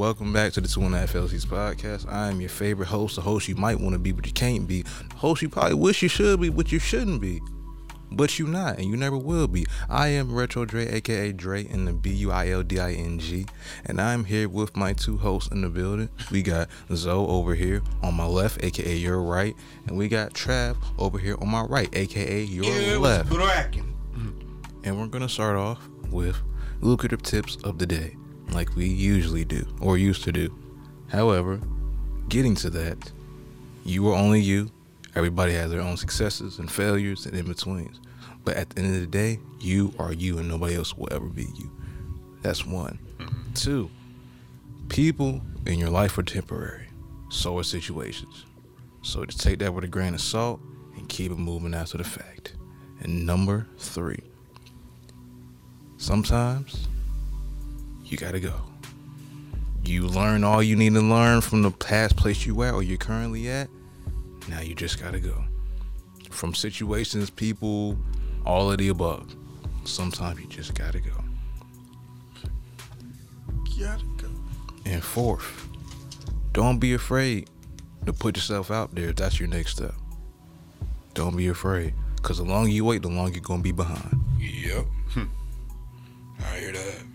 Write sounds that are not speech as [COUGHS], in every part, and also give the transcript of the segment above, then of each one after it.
Welcome back to the Two and a Half LCs podcast. I am your favorite host, the host you might want to be, but you can't be. The host you probably wish you should be, but you shouldn't be. But you not, and you never will be. I am Retro Dre, aka Dre, in the B U I L D I N G, and I'm here with my two hosts in the building. We got Zoe over here on my left, aka your right, and we got Trav over here on my right, aka your Yeah, left. And we're gonna start off with lucrative tips of the day, like we usually do or used to do. However, getting to that, you are only you. Everybody has their own successes and failures and in betweens. But at the end of the day, you are you and nobody else will ever be you. That's one. Mm-hmm. Two, people in your life are temporary. So are situations. So just take that with a grain of salt and keep it moving after the fact. And number three, sometimes you gotta go. You learn all you need to learn from the past place you at or you're currently at. Now you just gotta go. From situations, people, all of the above. Sometimes you just gotta go. Gotta go. And fourth, don't be afraid to put yourself out there that's your next step. Don't be afraid. Cause the longer you wait, the longer you're gonna be behind. Yep. Hmm. I hear that.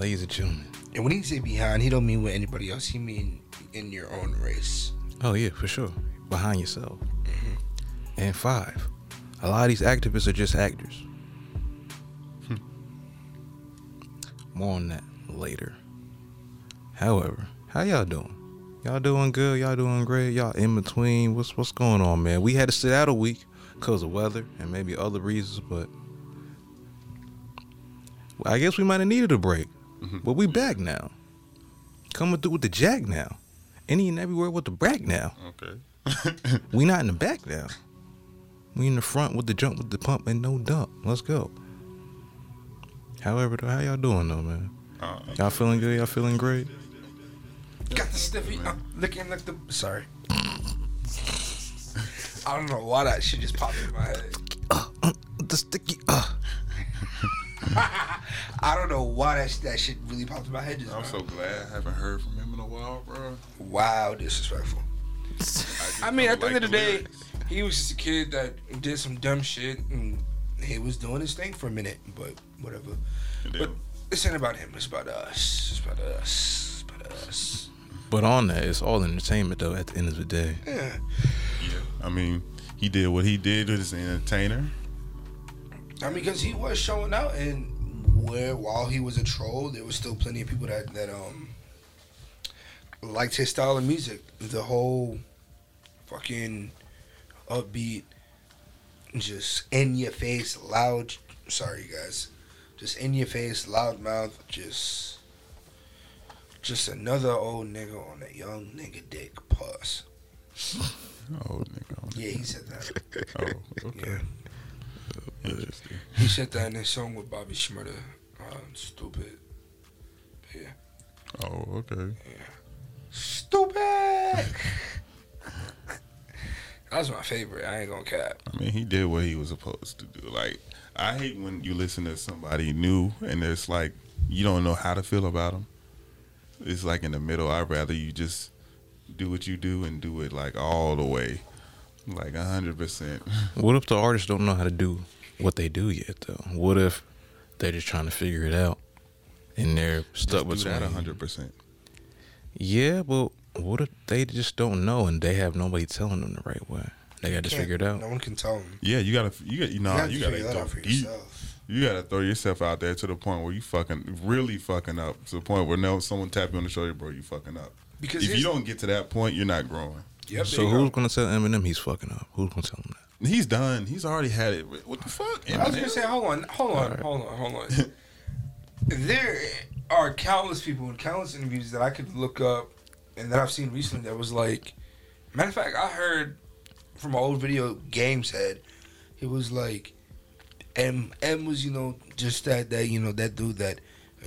Ladies and gentlemen. And when he say behind, he don't mean with anybody else. He mean in your own race. Oh yeah, for sure. Behind yourself. Mm-hmm. And five, a lot of these activists are just actors. Hmm. More on that later. However, how y'all doing? Y'all doing good? Y'all doing great? Y'all in between? What's what's going on, man? We had to sit out a week because of weather and maybe other reasons, but I guess we might have needed a break. But we back now. Coming through with the jack now. Any and everywhere with the brack now. Okay. [LAUGHS] We not in the back now. We in the front with the jump with the pump and no dump. Let's go. However, though, how y'all doing though, man? Uh, Y'all feeling good? Y'all feeling great? Got the stiffy. Uh, looking like the. Sorry. I don't know why that shit just popped in my head. The sticky. Uh. [LAUGHS] I don't know why that that shit really popped in my head just I'm now. so glad I haven't heard from him in a while, bro. Wow, disrespectful. just I mean, don't at the end of the day, lyrics. he was just a kid that did some dumb shit and he was doing his thing for a minute, but whatever. But then, this ain't about him. It's about us. It's about us. It's about us. But on that, it's all entertainment though. At the end of the day, Yeah. yeah, I mean, he did what he did as an entertainer. I mean, because he was showing out, and where while he was a troll, there was still plenty of people that that um liked his style of music. The whole fucking upbeat, just in your face, loud. Sorry, guys, just in your face, loud mouth, just. Just another old nigga on a young nigga dick. Pause. [LAUGHS] Oh, nigga. Yeah, he said that. [LAUGHS] Oh, okay. Yeah. Interesting. He said that in his song with Bobby Shmurda. Um, stupid. Yeah. Oh, okay. Yeah. Stupid. [LAUGHS] That's my favorite. I ain't gonna cap. I mean, he did what he was supposed to do. Like, I hate when you listen to somebody new and it's like you don't know how to feel about them. It's like in the middle. I'd rather you just do what you do and do it like all the way, like a hundred percent. what if the artist don't know how to do what they do yet though? What if they're just trying to figure it out and they're stuck with that hundred percent. Yeah, but what if they just don't know and they have nobody telling them the right way? They got to figure it out. No one can tell them. Yeah, you gotta, you got, you know, have you, to gotta, figure that go out deep. yourself. You gotta throw yourself out there to the point where you fucking really fucking up to the point where now someone tap you on the shoulder, bro, you fucking up. Because if you don't get to that point, you're not growing. Yep, So who's go. gonna tell Eminem he's fucking up? Who's gonna tell him that? He's done. He's already had it. What the fuck? I was gonna say, hold on, hold on, hold on, hold on. [LAUGHS] there are countless people in countless interviews that I could look up and that I've seen recently that was like, matter of fact, I heard from an old video Game said it was like, M M was you know just that that you know that dude that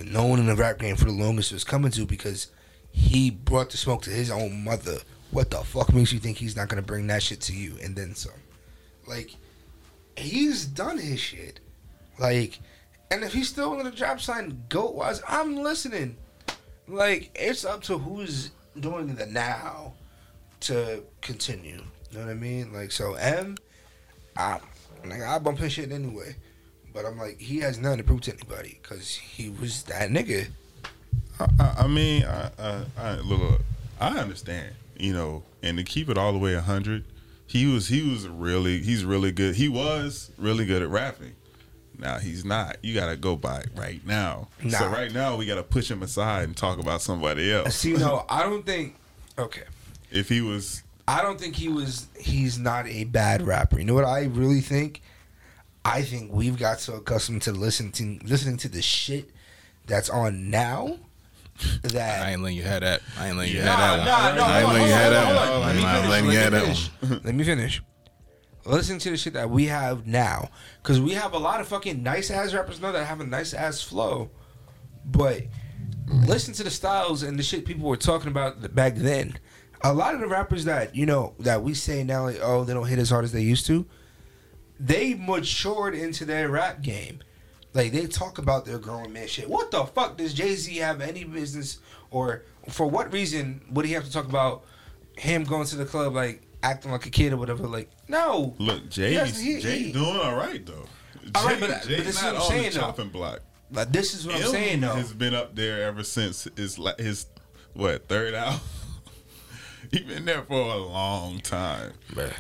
no one in the rap game for the longest was coming to because he brought the smoke to his own mother. What the fuck makes you think he's not gonna bring that shit to you and then some? Like, he's done his shit. Like, and if he's still gonna drop sign goat wise, I'm listening. like it's up to who's doing the now to continue. You know what I mean? Like so, M, I like I bump his shit anyway, but I'm like he has nothing to prove to anybody because he was that nigga. I, I, I mean, I, I, I look, I understand, you know, and to keep it all the way hundred, he was he was really he's really good. He was really good at rapping. Now he's not. You gotta go by right now. Nah. So right now we gotta push him aside and talk about somebody else. See, no, I don't think. Okay, If he was, I don't think he was. He's not a bad rapper. You know what I really think? I think we've got so accustomed to listening to listening to the shit that's on now that I ain't letting you have that. I ain't letting you have that one. I ain't letting you have that one. Let I'm me not finish, letting you let have that one. Let me finish. Listen to the shit that we have now, because we have a lot of fucking nice ass rappers now that have a nice ass flow, but listen to the styles and the shit people were talking about back then. A lot of the rappers that you know that we say now, like, oh, they don't hit as hard as they used to. They matured into their rap game. Like they talk about their grown man shit. What the fuck does Jay Z have any business, or for what reason would he have to talk about him going to the club like acting like a kid or whatever? Like no. look, Jay, Yes, he- Jay he- doing all right though. All right, Jay- but- but this is not what I'm saying, though. chopping block. Like this is what I'm saying though. He's been up there ever since his his what third [LAUGHS] album. he been there for a long time. Man.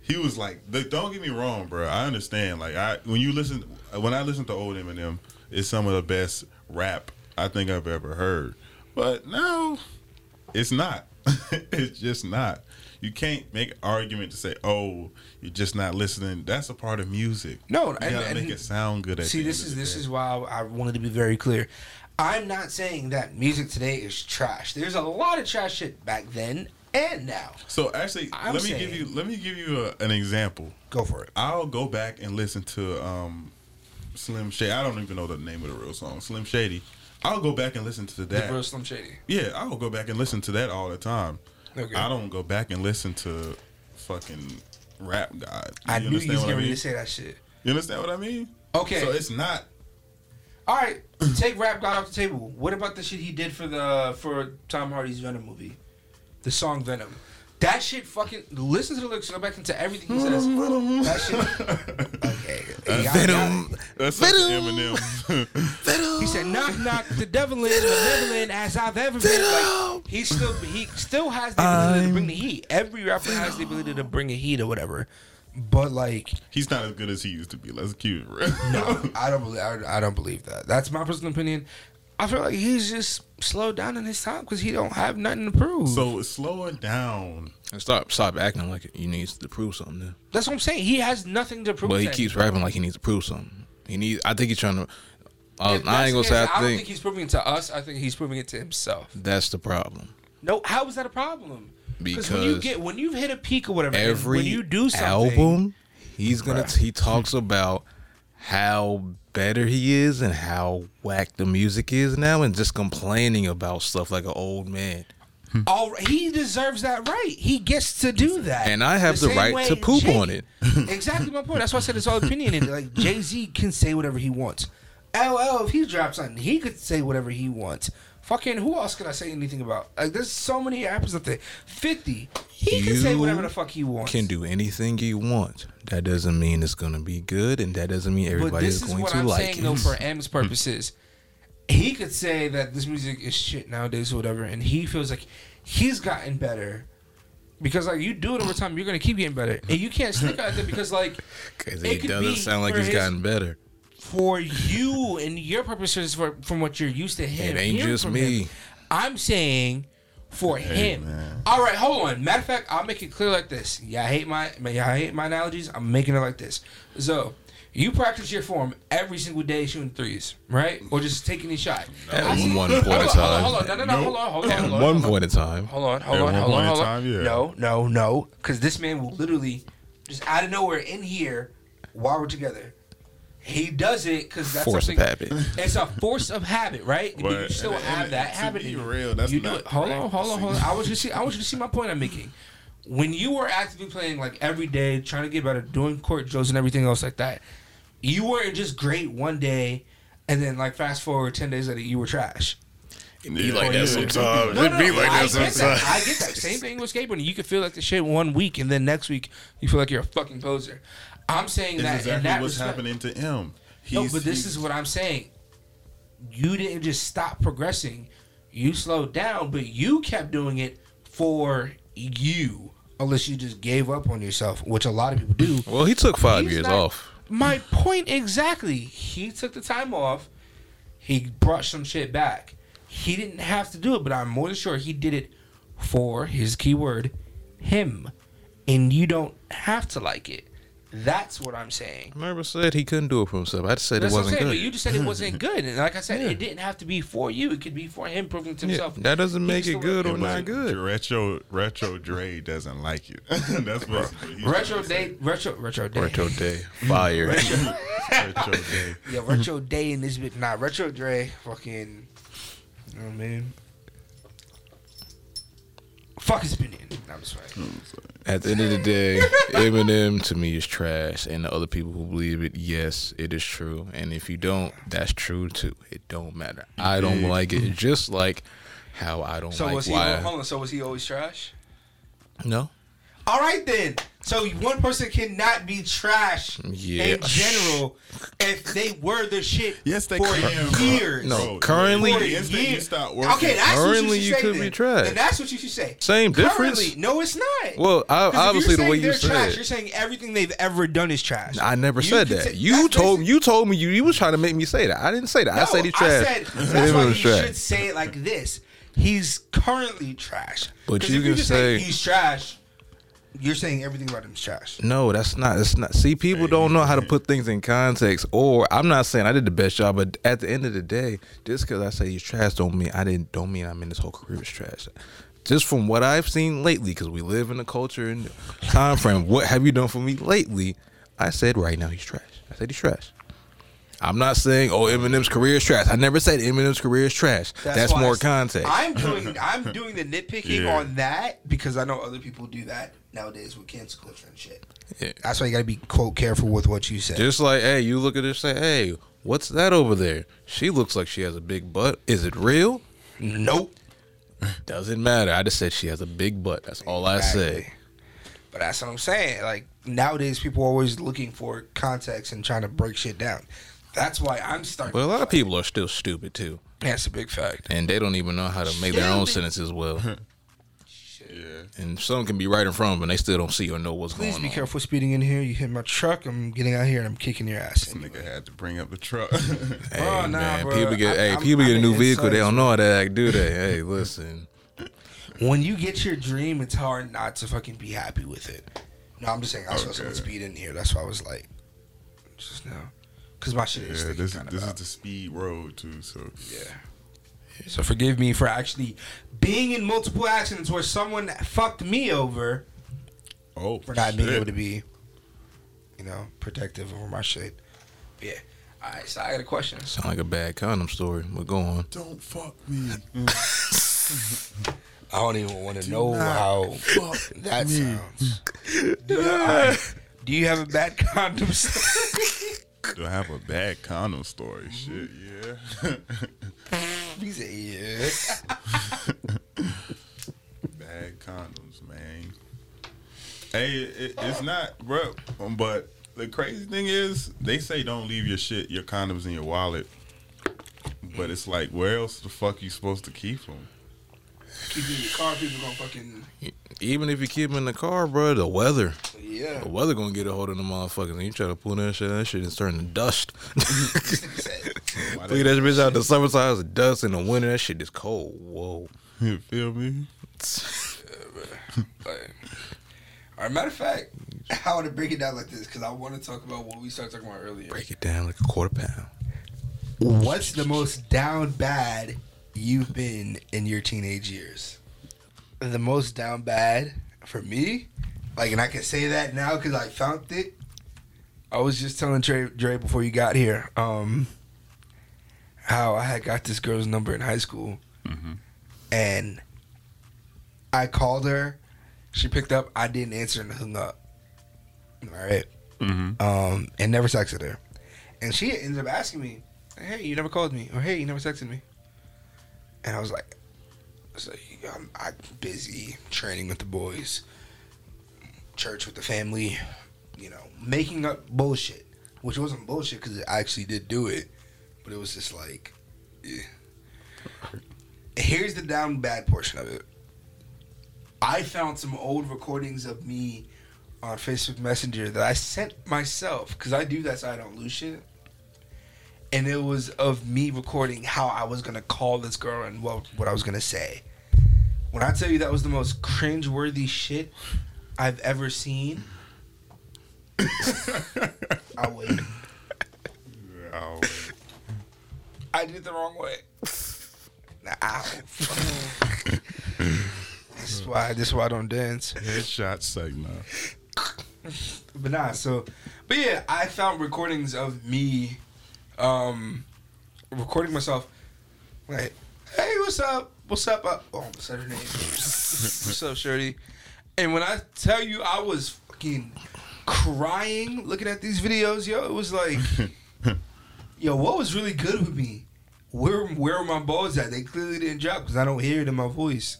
He was like, don't get me wrong, bro. I understand. Like, I when you listen, when I listen to old Eminem, it's some of the best rap I think I've ever heard. But no, it's not. [LAUGHS] it's just not. You can't make an argument to say, "Oh, you're just not listening." That's a part of music. No, you and- gotta and- make it sound good. At See, this is this day. is why I, I wanted to be very clear. I'm not saying that music today is trash. There's a lot of trash shit back then and now. So actually, I'm let me saying- give you let me give you a, an example. Go for it. I'll go back and listen to um, Slim Shady. I don't even know the name of the real song, Slim Shady. I'll go back and listen to The that. real Slim Shady. yeah, I'll go back and listen to that all the time. Okay. I don't go back and listen to fucking rap god. I knew you understand was what getting I ready mean? to say that shit. You understand what I mean? Okay. So it's not. All right, take Rap God off the table. What about the shit he did for the for Tom Hardy's Venom movie, the song Venom? That shit fucking listen to the lyrics. Go back into everything he says. [LAUGHS] that shit. Okay. y'all- Venom. That's such Venom. Eminem. He said, "Knock, knock, the devil in, the devil in, as I've ever been." Like he still, he still has the ability to bring the heat. Every rapper has the ability to bring a heat or whatever. But like, He's not as good as he used to be. Let's keep it real. no, [LAUGHS] I don't believe. I, I don't believe that. That's my personal opinion. I feel like he's just slowed down in his time because he don't have nothing to prove. So slow it down. And Stop, stop acting like he needs to prove something. Then. that's what I'm saying. He has nothing to prove. But he keeps rapping like he needs to prove something. He needs. I think he's trying to. Uh, If I ain't gonna say. I I don't think, he's proving it to us. I think he's proving it to himself. that's the problem. No, how is that a problem? Because when you get when you've hit a peak or whatever, Every when you do something, album, he's gonna. He talks about how better he is and how whack the music is now, and just complaining about stuff like an old man. Mm-hmm. All he deserves that right. He gets to do that, And I have the same right to poop Jay- on it. [LAUGHS] exactly my point. That's why I said it's all opinionated. Like [LAUGHS] Jay Z can say whatever he wants. LL, if he drops something, he could say whatever he wants. Fucking who else could I say anything about? Like there's so many rappers out there. Fifty, he can say You whatever the fuck he wants. Can do anything you want. That doesn't mean it's gonna be good, and that doesn't mean everybody is is going what to I'm like saying it. though for M's mm-hmm. purposes. He could say that this music is shit nowadays or whatever, and he feels like he's gotten better. Because like you do it over time, you're gonna keep getting better, and you can't stick at it because like [LAUGHS] 'Cause it it doesn't sound like he's his- gotten better. for you and your purposes for from what you're used to him. It ain't hearing just me. him. I'm saying for him. man. All right, hold on. Matter of fact, I'll make it clear like this. Yeah, I hate my yeah, I hate my analogies. I'm making it like this. So you practice your form every single day shooting threes, right? Or just taking a shot. At I see- one point on, in hold on, time. hold on, no, no, no, hold on, hold on, At hold on. one hold on. point in time. Hold on, hold At on, one hold point on, in hold on. time, yeah. No, no, no, because this man will literally just out of nowhere in here while we're together. He does it because that's Force of something. habit. It's a force of habit, right? But, you still and- have and that to habit. be in you. real, that's you do not it. Hold on, hold on, hold on. I want you to see. I want you to see my point I'm making. When you were actively playing like every day, trying to get better, doing court drills and everything else like that, you weren't just great one day, and then like fast forward ten days later, you were trash. It be like that sometimes. No, It no, be no, like I that get that. I get that. Same thing with skateboarding. You can feel like the shit one week, and then next week you feel like you're a fucking poser. I'm saying It's that in exactly that what's respect- happening to him. No, but this he's- is what I'm saying. You didn't just stop progressing. You slowed down, but you kept doing it for you. Unless you just gave up on yourself, which a lot of people do. Well, he took five He's years not- off. My point exactly. He took the time off. He brought some shit back. He didn't have to do it, but I'm more than sure he did it for his keyword, him. And you don't have to like it. That's what I'm saying. I never said he couldn't do it for himself. I just said That's it what I'm wasn't saying. good. But you just said it wasn't [LAUGHS] good, and like I said, Yeah. it didn't have to be for you. It could be for him proving to Yeah, himself. that doesn't make it good or not good. Retro Retro Dre doesn't like it. [LAUGHS] That's what Retro trying to say. day, retro, retro day, Retro day, [LAUGHS] fire. Retro Day. yeah, retro day in this bit. Nah, retro Dre, fucking, you know what I mean? Fuck his opinion. I'm just right. At the end of the day, Eminem to me is trash, and the other people who believe it, yes, it is true. And if you don't, that's true too. It don't matter. I don't Yeah. like it, just like how I don't So like was he? why. Hold on. So was he always trash? no, All right then. So one person cannot be trash Yeah. in general if they were the shit Yes, they for can, bro. years. No, Bro, currently- the For instant you years. start Okay, that's what Currently, you you should say. could then. be trash. Then that's what you should say. Same difference? Currently, no, it's not. well, I, 'Cause obviously the way you they're said. trash, you're saying everything they've ever done is trash. I never You said that. say- you told basic- you told me you you was trying to make me say that. I didn't say that. I said he trash. I said [LAUGHS] that's why you trash. should say it like this. He's currently trash. But you if can just say- he's trash. You're saying everything about him is trash. No, that's not. That's not. See, people don't know how to put things in context. Or I'm not saying I did the best job, but at the end of the day, just because I say he's trash, don't mean I didn't. Don't mean I mean his whole career is trash. Just from what I've seen lately, because we live in a culture and time frame. What have you done for me lately? I said right now he's trash. I said he's trash. I'm not saying oh Eminem's career is trash. I never said Eminem's career is trash. That's, why I more said- context. I'm doing I'm doing the nitpicking Yeah. on that because I know other people do that nowadays with cancel culture and shit. Yeah. That's why you gotta be quote careful with what you say. Just like, hey, you look at her, say, hey, what's that over there? She looks like she has a big butt. Is it real? nope. Doesn't matter. I just said she has a big butt. That's all I say. But that's what I'm saying. Like nowadays, people are always looking for context and trying to break shit down. That's why I'm starting. But a lot of people are still stupid too, That's a big fact. and they don't even know how to make their own sentences well. [LAUGHS] Yeah. And someone can be right in front of them, and they still don't see or know what's Please going on. Please be careful speeding in here. You hit my truck. I'm getting out here and I'm kicking your ass. This nigga had to bring up the truck. Hey [LAUGHS] Bro, nah, man, bro. people get I- hey I'm- people get a I'm new vehicle. They don't know how to act, do they? Hey, listen. When you get your dream, it's hard not to fucking be happy with it. No, I'm just saying. I saw Okay. someone speed in here. That's why I was like, just now, because my shit is yeah, this is this is the speed road too. So Yeah. So forgive me for actually being in multiple accidents where someone fucked me over oh, for not being able to be, you know, protective over my shit. But yeah. All right. So I got a question. Sound like a bad condom story. But go on. Don't fuck me. [LAUGHS] I don't even want to know how fuck that me. sounds. Do you, all right. Do you have a bad [LAUGHS] condom story? Do I have a bad condom story? Shit, yeah. [LAUGHS] he said, yeah. [LAUGHS] bad condoms, man. Hey, it, it's not, bro. Um, but the crazy thing is, they say don't leave your shit, your condoms in your wallet. But it's like, where else the fuck you supposed to keep them? Keep in your car. People gonna fucking Even if you keep them in the car, bro, the weather, yeah. the weather gonna get a hold of the motherfuckers. And you try to pull that shit, that shit is turning to dust. [LAUGHS] Look at that bitch out the summertime, it's dust. In the winter, that shit is cold. Whoa. You feel me? [LAUGHS] Like, all right, matter of fact, I want to break it down like this because I want to talk about what we started talking about earlier. Break it down like a quarter pound. What's the most down bad you've been in your teenage years? The most down bad for me, like, and I can say that now because I found it. I was just telling Dre, Dre before you got here, um, how I had got this girl's number in high school, Mhm. and I called her. She picked up. I didn't answer and hung up. All right Mm-hmm. um, and never texted her. And she ended up asking me, "Hey, you never called me," or "Hey, you never texted me." and I was like, so I'm, I'm busy training with the boys, church with the family, you know, making up bullshit, which wasn't bullshit because I actually did do it, but it was just like, here's the down bad portion of it. I found some old recordings of me on Facebook Messenger that I sent myself because I do that so I don't lose shit. And it was of me recording how I was gonna call this girl and what what I was gonna say. When I tell you that was the most cringeworthy shit I've ever seen, [LAUGHS] It the wrong way. Nah, [LAUGHS] this is why this is why I don't dance. headshot segment. But nah, so but yeah, I found recordings of me um recording myself like, hey, what's up? What's up? Uh, oh, what's her name? what's up, Shirley? And when I tell you I was fucking crying looking at these videos, yo, it was like [LAUGHS] yo, what was really good with me? Where where are my balls at? They clearly didn't drop because I don't hear it in my voice.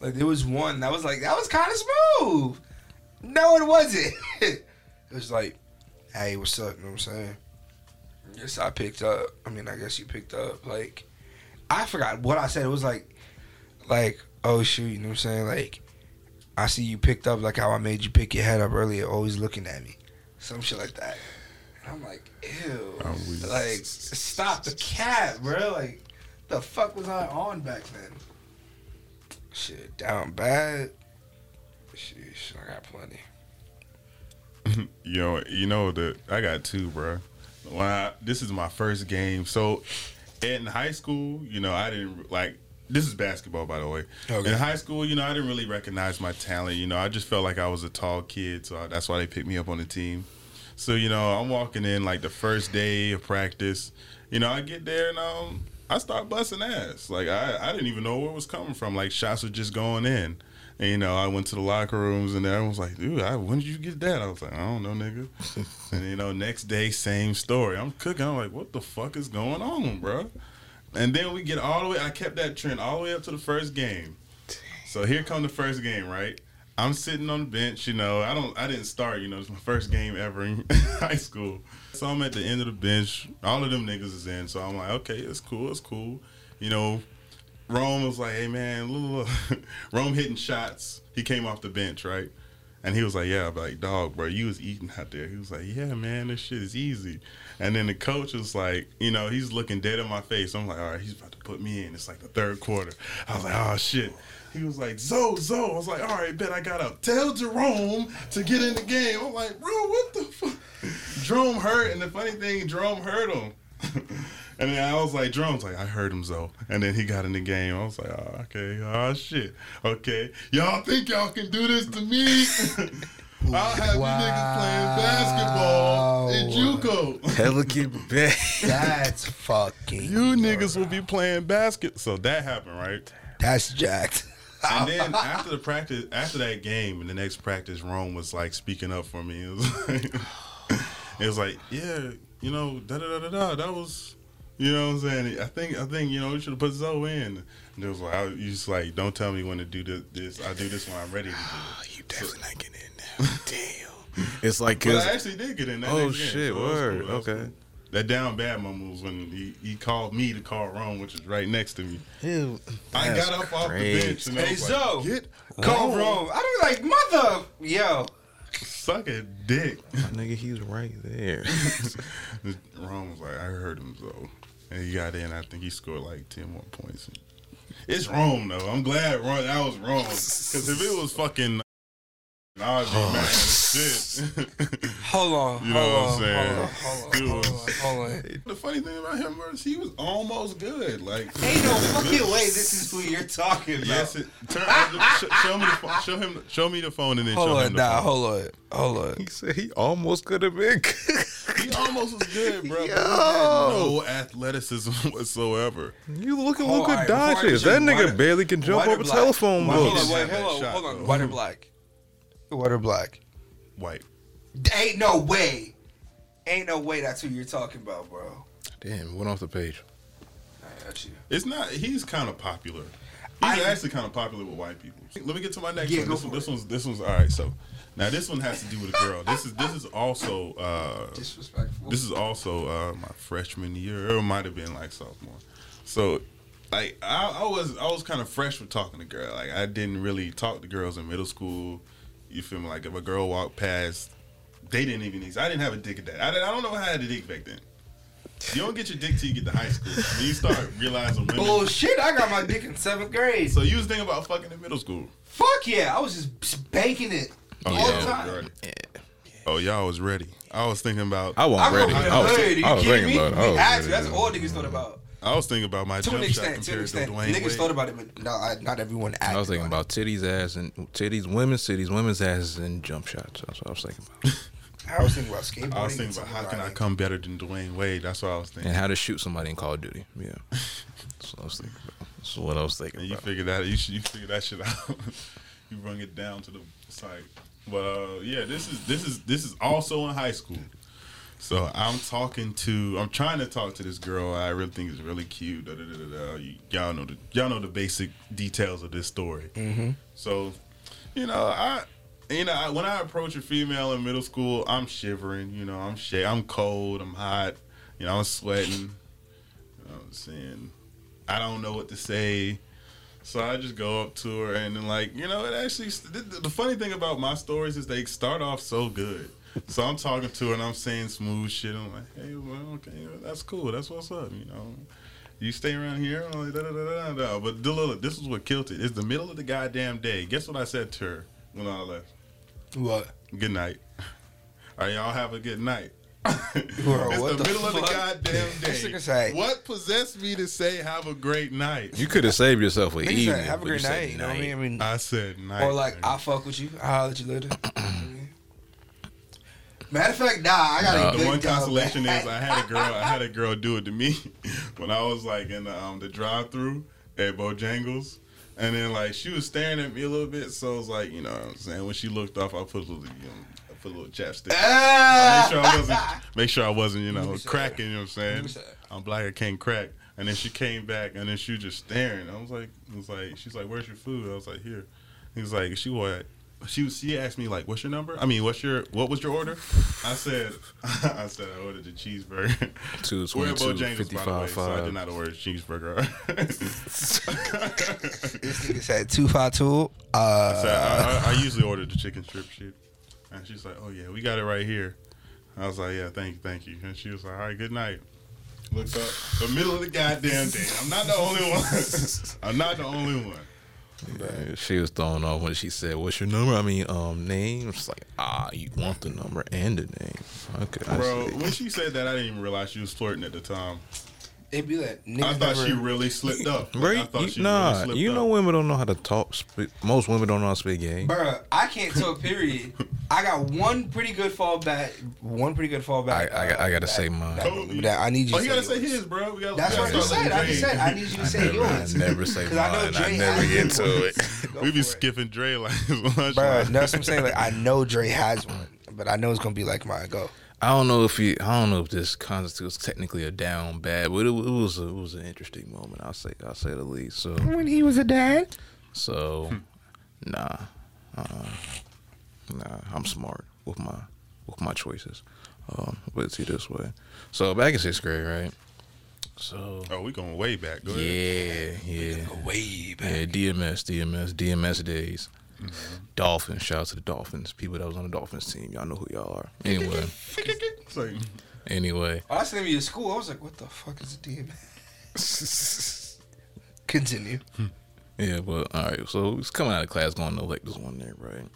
Like there was one that was like that was kind of smooth. No, it wasn't. [LAUGHS] it was like, hey, what's up? You know what I'm saying? Yes, I picked up. I mean, I guess you picked up. Like, I forgot what I said. It was like, like, oh shoot, you know what I'm saying? Like, I see you picked up like how I made you pick your head up earlier, always looking at me, some shit like that. I'm like, ew, like, stop the cat, bro. Like, the fuck was I on back then? Shit, down bad. Sheesh, I got plenty. [LAUGHS] Yo, you know that I got two, bro. When I, this is my first game, so in high school, you know, I didn't like. This is basketball, by the way. Okay. In high school, you know, I didn't really recognize my talent. You know, I just felt like I was a tall kid, so that's why they picked me up on the team. So you know, I'm walking in like the first day of practice. You know, I get there and um, I start busting ass. Like I, I didn't even know where it was coming from. Like shots were just going in. And you know, I went to the locker rooms and everyone was like, "Dude, I, when did you get that?" I was like, "I don't know, nigga." [LAUGHS] and you know, next day, same story. I'm cooking. I'm like, "What the fuck is going on, bro?" And then we get all the way. I kept that trend all the way up to the first game. So here come the first game, right? I'm sitting on the bench. You know, I don't. I didn't start. You know, it's my first game ever in [LAUGHS] high school. So I'm at the end of the bench. All of them niggas is in. So I'm like, okay, it's cool. It's cool. You know, Rome was like, hey man. [LAUGHS] Rome hitting shots. He came off the bench, right? And he was like, yeah, I'm like, dog, bro, you was eating out there. He was like, yeah, man, this shit is easy. And then the coach was like, you know, he's looking dead in my face. I'm like, all right, he's about to put me in. It's like the third quarter. I was like, oh shit. He was like, Zo, Zo. I was like, all right, bet I got up. Tell Jerome to get in the game. I'm like, bro, what the fuck? Jerome hurt, and the funny thing, Jerome hurt him. [LAUGHS] and then I was like, Jerome's like, I heard him, though. And then he got in the game. I was like, oh, okay, oh shit, okay. Y'all think y'all can do this to me? [LAUGHS] I'll have you niggas playing basketball in JUCO. Hella keep it [LAUGHS] back. That's fucking. You niggas will be playing basket. So that happened, right? That's jacked. And then [LAUGHS] after the practice, after that game, and the next practice, Rome was like speaking up for me. It was like, it was like yeah, you know, da da da da da. That was, you know, what I'm saying. I think, I think, you know, we should have put Zoe in. And it was like, I, you just like, don't tell me when to do this. this. I do this when I'm ready to do. it. Ah, you definitely not getting in there. [LAUGHS] Damn. It's like, But cause I actually did get in that. Oh, game, shit, so word, cool, okay. cool. That down bad moment was when he, he called me to call Rome, which is right next to me. Ew, I got up off the bench and I Hey, was Zo. like, get Call Rome. Rome. I was like, mother. Yo. Suck a dick. My nigga, he's right there. [LAUGHS] Ron was like, I heard him though, and he got in. I think he scored like ten more points. It's Rome though. I'm glad Ron, that was Rome because if it was fucking, I'd be mad as shit. Hold on. [LAUGHS] You know hold what I'm on, saying? Hold on. Dude. Hold on. Hold on. the funny thing about him was he was almost good. Like Ain't no fucking way this is who you're talking about. Yes, it, turn, uh, sh- show me the phone. Show him. Show me the phone and then hold show on. him the Nah, phone. hold on. Hold on. he said he almost could have been. He almost was good, bro. but he had Yo. no athleticism [LAUGHS] whatsoever. you look at Oh, Luka alright, Doncic. That nigga barely can jump over black? telephone Hold books. on. Wait. Hold on. Hold on. White or black? White or black? White. Ain't no way. Ain't no way that's who you're talking about, bro. Damn, went off the page. Nah, got you. It's not. He's kind of popular. He's I- actually kind of popular with white people. Let me get to my next Yeah, one. This, one this one's this one's all right. So now this one has to do with a girl. This is this is also uh, Disrespectful. this is also uh, my freshman year, or it might have been like sophomore. So, like, I, I was I was kind of fresh with talking to girl. Like, I didn't really talk to girls in middle school. You feel me? Like, if a girl walked past, they didn't even. Need. I didn't have a dick at that. I, didn't- I don't know how I had a dick back then. You don't get your dick till you get to high school. Then you start [LAUGHS] realizing women. Bullshit! I got my dick in seventh grade. So you was thinking about fucking in middle school? Fuck yeah! I was just banking it oh, all yeah. the time. Yeah. Oh, y'all was ready. I was thinking about. I I, wasn't I grew up ready. I was, I was thinking me? about it. I was had ready. That's all niggas thought about. Was thinking about my To an jump shot extent, to an compared to extent. Dwyane Niggas Wade. thought about it, but not, not everyone acted I was thinking on about titties, ass, and titties, women's titties, women's asses, and jump shots. That's what I was thinking about. [LAUGHS] I was thinking about skateboarding. I was thinking about how can I come better than Dwyane Wade. That's what I was thinking. and how to shoot somebody in Call of Duty. Yeah, [LAUGHS] that's what I was thinking about. That's what I was thinking And you about. figure that you should, you figure that shit [LAUGHS] out. you bring it down to the site. But uh, yeah, this is this is this is also in high school. So I'm talking to I'm trying to talk to this girl I really think is really cute. Da, da, da, da, da. You, y'all know the y'all know the basic details of this story. Mm-hmm. So, you know I. You know, I, when I approach a female in middle school, I'm shivering. You know, I'm sh- I'm cold. I'm hot. You know, I'm sweating. You know what I'm saying? I don't know what to say. So I just go up to her and then like, you know, it actually the funny thing about my stories is they start off so good. So I'm talking to her and I'm saying smooth shit. I'm like, hey, well, okay, well, that's cool. That's what's up, you know. You stay around here, I'm like, da, da, da, da, da. but the little- this is what killed it. It's the middle of the goddamn day. Guess what I said to her when I left? What? Good night. [LAUGHS] All right, y'all have a good night. [LAUGHS] Bro, it's what the, the middle of the goddamn day. say- what possessed me to say have a great night? You could have saved yourself an Niggas evening. said, have a great you night. You know what I mean? I mean, I said night. or like, nigga. I'll fuck with you. I'll holler at you later. [CLEARS THROAT] Matter of fact, nah, I got Nah. a the one consolation man. is I had a girl. I had a [LAUGHS] girl do it to me [LAUGHS] when I was like in the, um, the drive-through at Bojangles, and then like she was staring at me a little bit. So I was like, you know, what I'm saying when she looked off, I put a little, you know, I put a little chapstick. Ah! make sure I wasn't, make sure I wasn't, you know, cracking. You know what I'm saying? I'm black, I can't crack. And then she came back, and then she was just staring. I was like, I was like, she's like, "Where's your food?" I was like, "Here." He was like, "She what?" She was. She asked me like, "What's your number?" I mean, "What's your what was your order?" I said, [LAUGHS] "I said I ordered a cheeseburger." Two We're at twenty two by the way, five so I did not order a cheeseburger. This nigga said two five two. Uh, So I, I, I usually order the chicken strip shit. And she's like, oh, yeah, we got it right here. I was like, yeah, thank you, thank you. And she was like, all right, good night. Looks up, the middle of the goddamn day. I'm not the only one. [LAUGHS] I'm not the only one. She was thrown off when she said, "What's your number?" I mean, um, name. It's like, ah, you want the number and the name. Okay, Bro, when she said that, I didn't even realize she was flirting at the time. It be like niggas I thought never, she really slipped up. Bro, Like, I you- she nah, really slipped you know up. women don't know how to talk. Spit, most women don't know how to speak game. Bruh, I can't talk. [LAUGHS] Period. I got one pretty good fallback. One pretty good fallback. I- I got- I gotta say that- mine. that- that I need you. Oh, to you say gotta say his, bro. We gotta, That's we what I gotta just start said. I just said I need you to I say never, yours. I never say [LAUGHS] 'Cause I know mine. I Dre never has get into one. it. [LAUGHS] Go We be for it. skipping Dre like lunch. Bruh, that's what I'm saying. Like I know Dre has one, but I know it's gonna be like mine. Go. I don't know if he. I don't know if this constitutes technically a down bad, but it, it was a, it was an interesting moment. I'll say I'll say the least. So When he was a dad. so, nah, uh, nah. I'm smart with my with my choices. Um, but see this way. So back in sixth grade, right? So Oh, we going way back. Go ahead. yeah, yeah. Way back. Yeah, DMS, DMS, DMS days. Mm-hmm. Dolphins, shout out to the Dolphins. People that was on the Dolphins team, y'all know who y'all are. Anyway, It's [LAUGHS] like, anyway. Oh, that's the name of school. I was like, what the fuck is a DM? [LAUGHS] Continue. Yeah, but all right. So it's coming out of class, going to like this one there, right?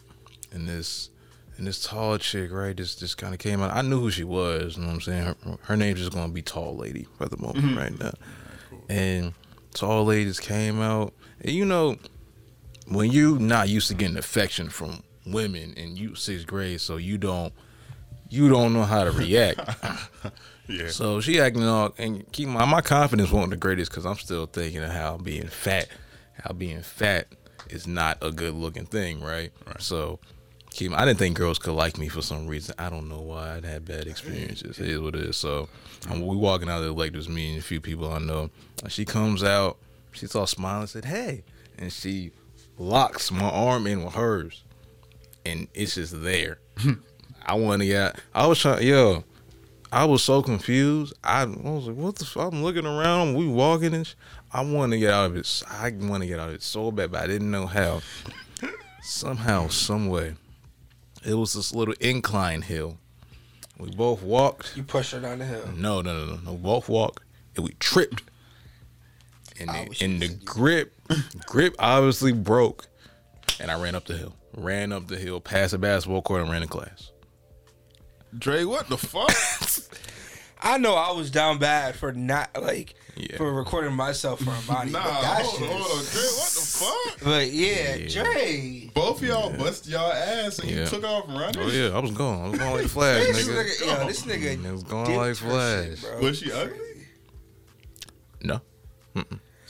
And this, and this tall chick, right? This just kind of came out. I knew who she was. You know what I'm saying? Her, her name's just gonna be Tall Lady for the moment, right now. And Tall Lady just came out, and you know, when you not used to getting affection from women in you sixth grade, so you don't, you don't know how to react. [LAUGHS] yeah. So she acting all and keep my my confidence wasn't the greatest because I'm still thinking of how being fat, how being fat is not a good looking thing, right? Right. So keep. I didn't think girls could like me for some reason. I don't know why. I'd had bad experiences. It is what it is. So um, we walking out of the. There's me and a few people I know. And she comes out. She's all smiling. Said, "Hey," and she locks my arm in with hers, and it's just there. [LAUGHS] I want to get. I was trying. Yo, I was so confused. I, I was like, "What the?" fuck? I'm looking around. We walking and. Sh- I want to get out of it. I want to get out of it so bad, but I didn't know how. Somehow, some way, it was this little incline hill. We both walked. You pushed her down the hill. No, no, no, no. no. We both walked, and we tripped. And I the, and the grip, grip obviously broke, and I ran up the hill. Ran up the hill, past the basketball court, and ran to class. Dre, what the fuck? [LAUGHS] I know I was down bad for not like Yeah. for recording myself for Amani. nah, but hold on, hold on, Dre, what the fuck? But yeah, Yeah. Dre. Both of y'all busted y'all ass and you took off running. Oh yeah, I was going. I was going like [LAUGHS] Flash, This nigga. nigga, yo, this nigga mm, It was going like Flash. shit, bro. Was she ugly? No,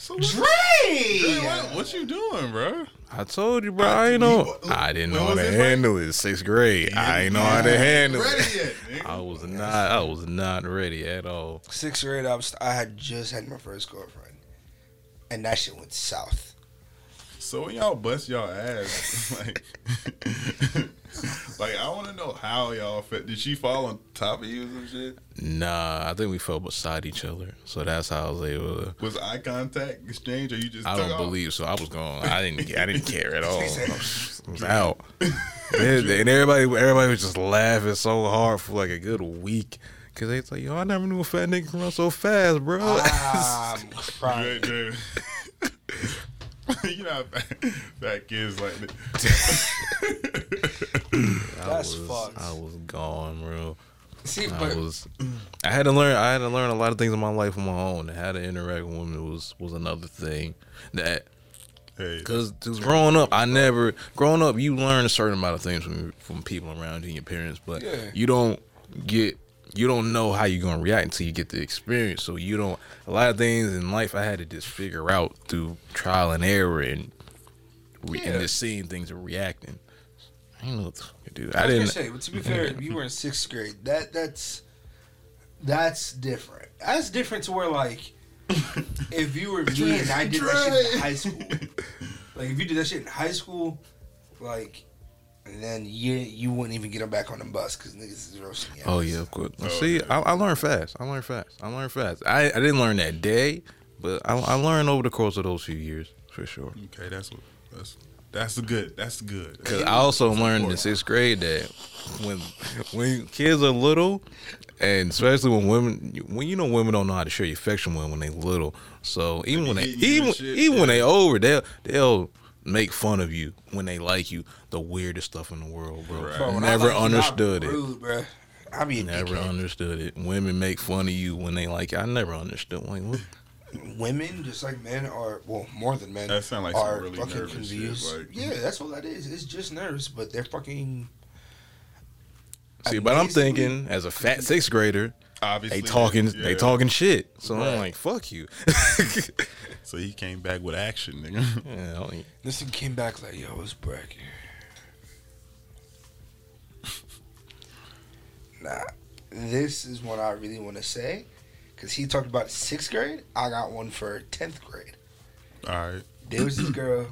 So what, Dre. Dre, what, what you doing, bro? I told you, bro. I ain't know. I didn't know how to this, right? handle it. Sixth grade. I ain't know how to handle Ready it. yet. [LAUGHS] I was not. I was not ready at all. Sixth grade, I was. I had just had my first girlfriend, and that shit went south. So when y'all bust y'all ass, [LAUGHS] like, [LAUGHS] like I want to know how y'all fit. Did she fall on top of you and shit? Nah, I think we fell beside each other, so that's how I was able. to... Was eye contact exchange, or you just? I don't off? believe so. I was going. I didn't. [LAUGHS] I didn't care at all. I said- was out. and and everybody, everybody was just laughing so hard for like a good week. Cause they was like, yo, I never knew a fat nigga can run so fast, bro. Ah, I'm crying. Dre. [LAUGHS] you know how fat, fat kids like [LAUGHS] that. I That's was, fucked. I was gone, bro. See, I but was. I had to learn. I had to learn a lot of things in my life on my own. And how to interact with women was was another thing. That Hey, because growing up, I never growing up. You learn a certain amount of things from from people around you and your parents, but Yeah. you don't get. You don't know how you're gonna react until you get the experience. So you don't. A lot of things in life I had to just figure out through trial and error and, re- Yeah. and just seeing things and reacting. I didn't know what the fuck to do. I, I didn't. say, but to be fair, you were in sixth grade. That that's that's different. That's different to where like if you were [LAUGHS] me and I did that shit in high school. Like if you did that shit in high school, like, and then you you wouldn't even get them back on the bus because niggas is roasting you. Oh yeah, of course. Oh, See, yeah. I, I learned fast. I learned fast. I learned fast. I, I didn't learn that day, but I, I learned over the course of those few years for sure. okay, that's what that's that's good. That's good. Cause I also learned in sixth grade that when when kids are little, and especially when women, when you know women don't know how to show your affection when when they little. So even when they hitting you even and shit, even when yeah. they over, they'll they'll make fun of you when they like you. The weirdest stuff in the world, bro. Right. Bro, when I Never like you, I understood be it. Rude, bro. I be a Never dickhead. understood it. Women make fun of you when they like you. I never understood. Like, what? Women, just like men, are well more than men. That sound like some are really fucking nervous shit, confused. like- yeah, that's all that is. It's just nerves, but they're fucking. See, but I'm thinking as a fat sixth grader, Obviously, they talking yeah. they talking shit. So Right. I'm like, fuck you. [LAUGHS] So he came back with action, nigga. yeah, I don't- This thing came back like, yo, it's bracket. [LAUGHS] nah, this is what I really want to say. Because he talked about sixth grade. I got one for 10th grade. All right. There was this [CLEARS THROAT] girl.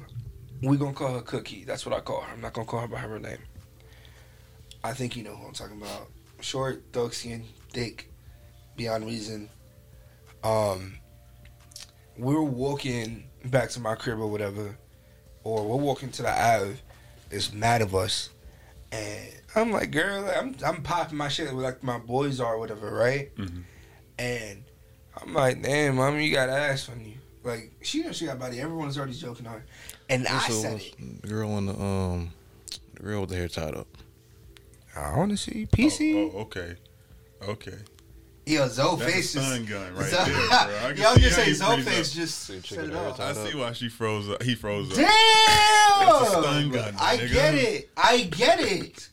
We gonna call her Cookie. That's what I call her. I'm not gonna call her by her name. I think you know who I'm talking about. Short, dark skin, thick, beyond reason. Um, we were walking back to my crib or whatever, or we're walking to the Ave. It's mad of us, and I'm like, girl, like, I'm I'm popping my shit like my boys are, or whatever, right? Mhm. And I'm like, damn, mommy, you got ass on you. Like she knows she got body. Everyone's already joking on her, and I What's the- said it. the girl on the um, the girl with the hair tied up. I want to see PC. Oh, oh, okay. Okay. Yo, Zoe That's face a stun gun right Zo- there, bro. I [LAUGHS] Yo, I'm see just how saying, you Zoe face up. just See, set it off. I see why she froze up. He froze up. Damn! That's a stun gun, I nigga. get it. I get it.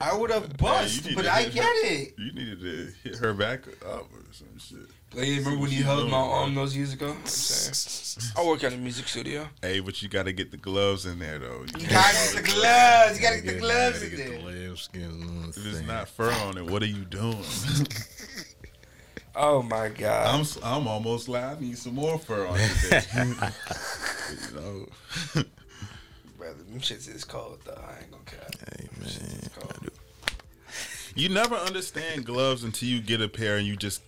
I would have bust, you need but I get her- it. You needed to hit her back up or some shit. Like, remember when you held my arm those years ago? I'm. I work at a music studio. Hey, but you got to get the gloves in there though. You gotta get the gloves. You gotta get the gloves gotta in get there. the lambskin. If it's not fur on it, what are you doing? [LAUGHS] Oh my god. I'm s- I'm almost like I need some more fur on today. [LAUGHS] [LAUGHS] you know. Brother, them shits is cold though. I ain't gonna cap. Hey man, cold. You never understand gloves until you get a pair and you just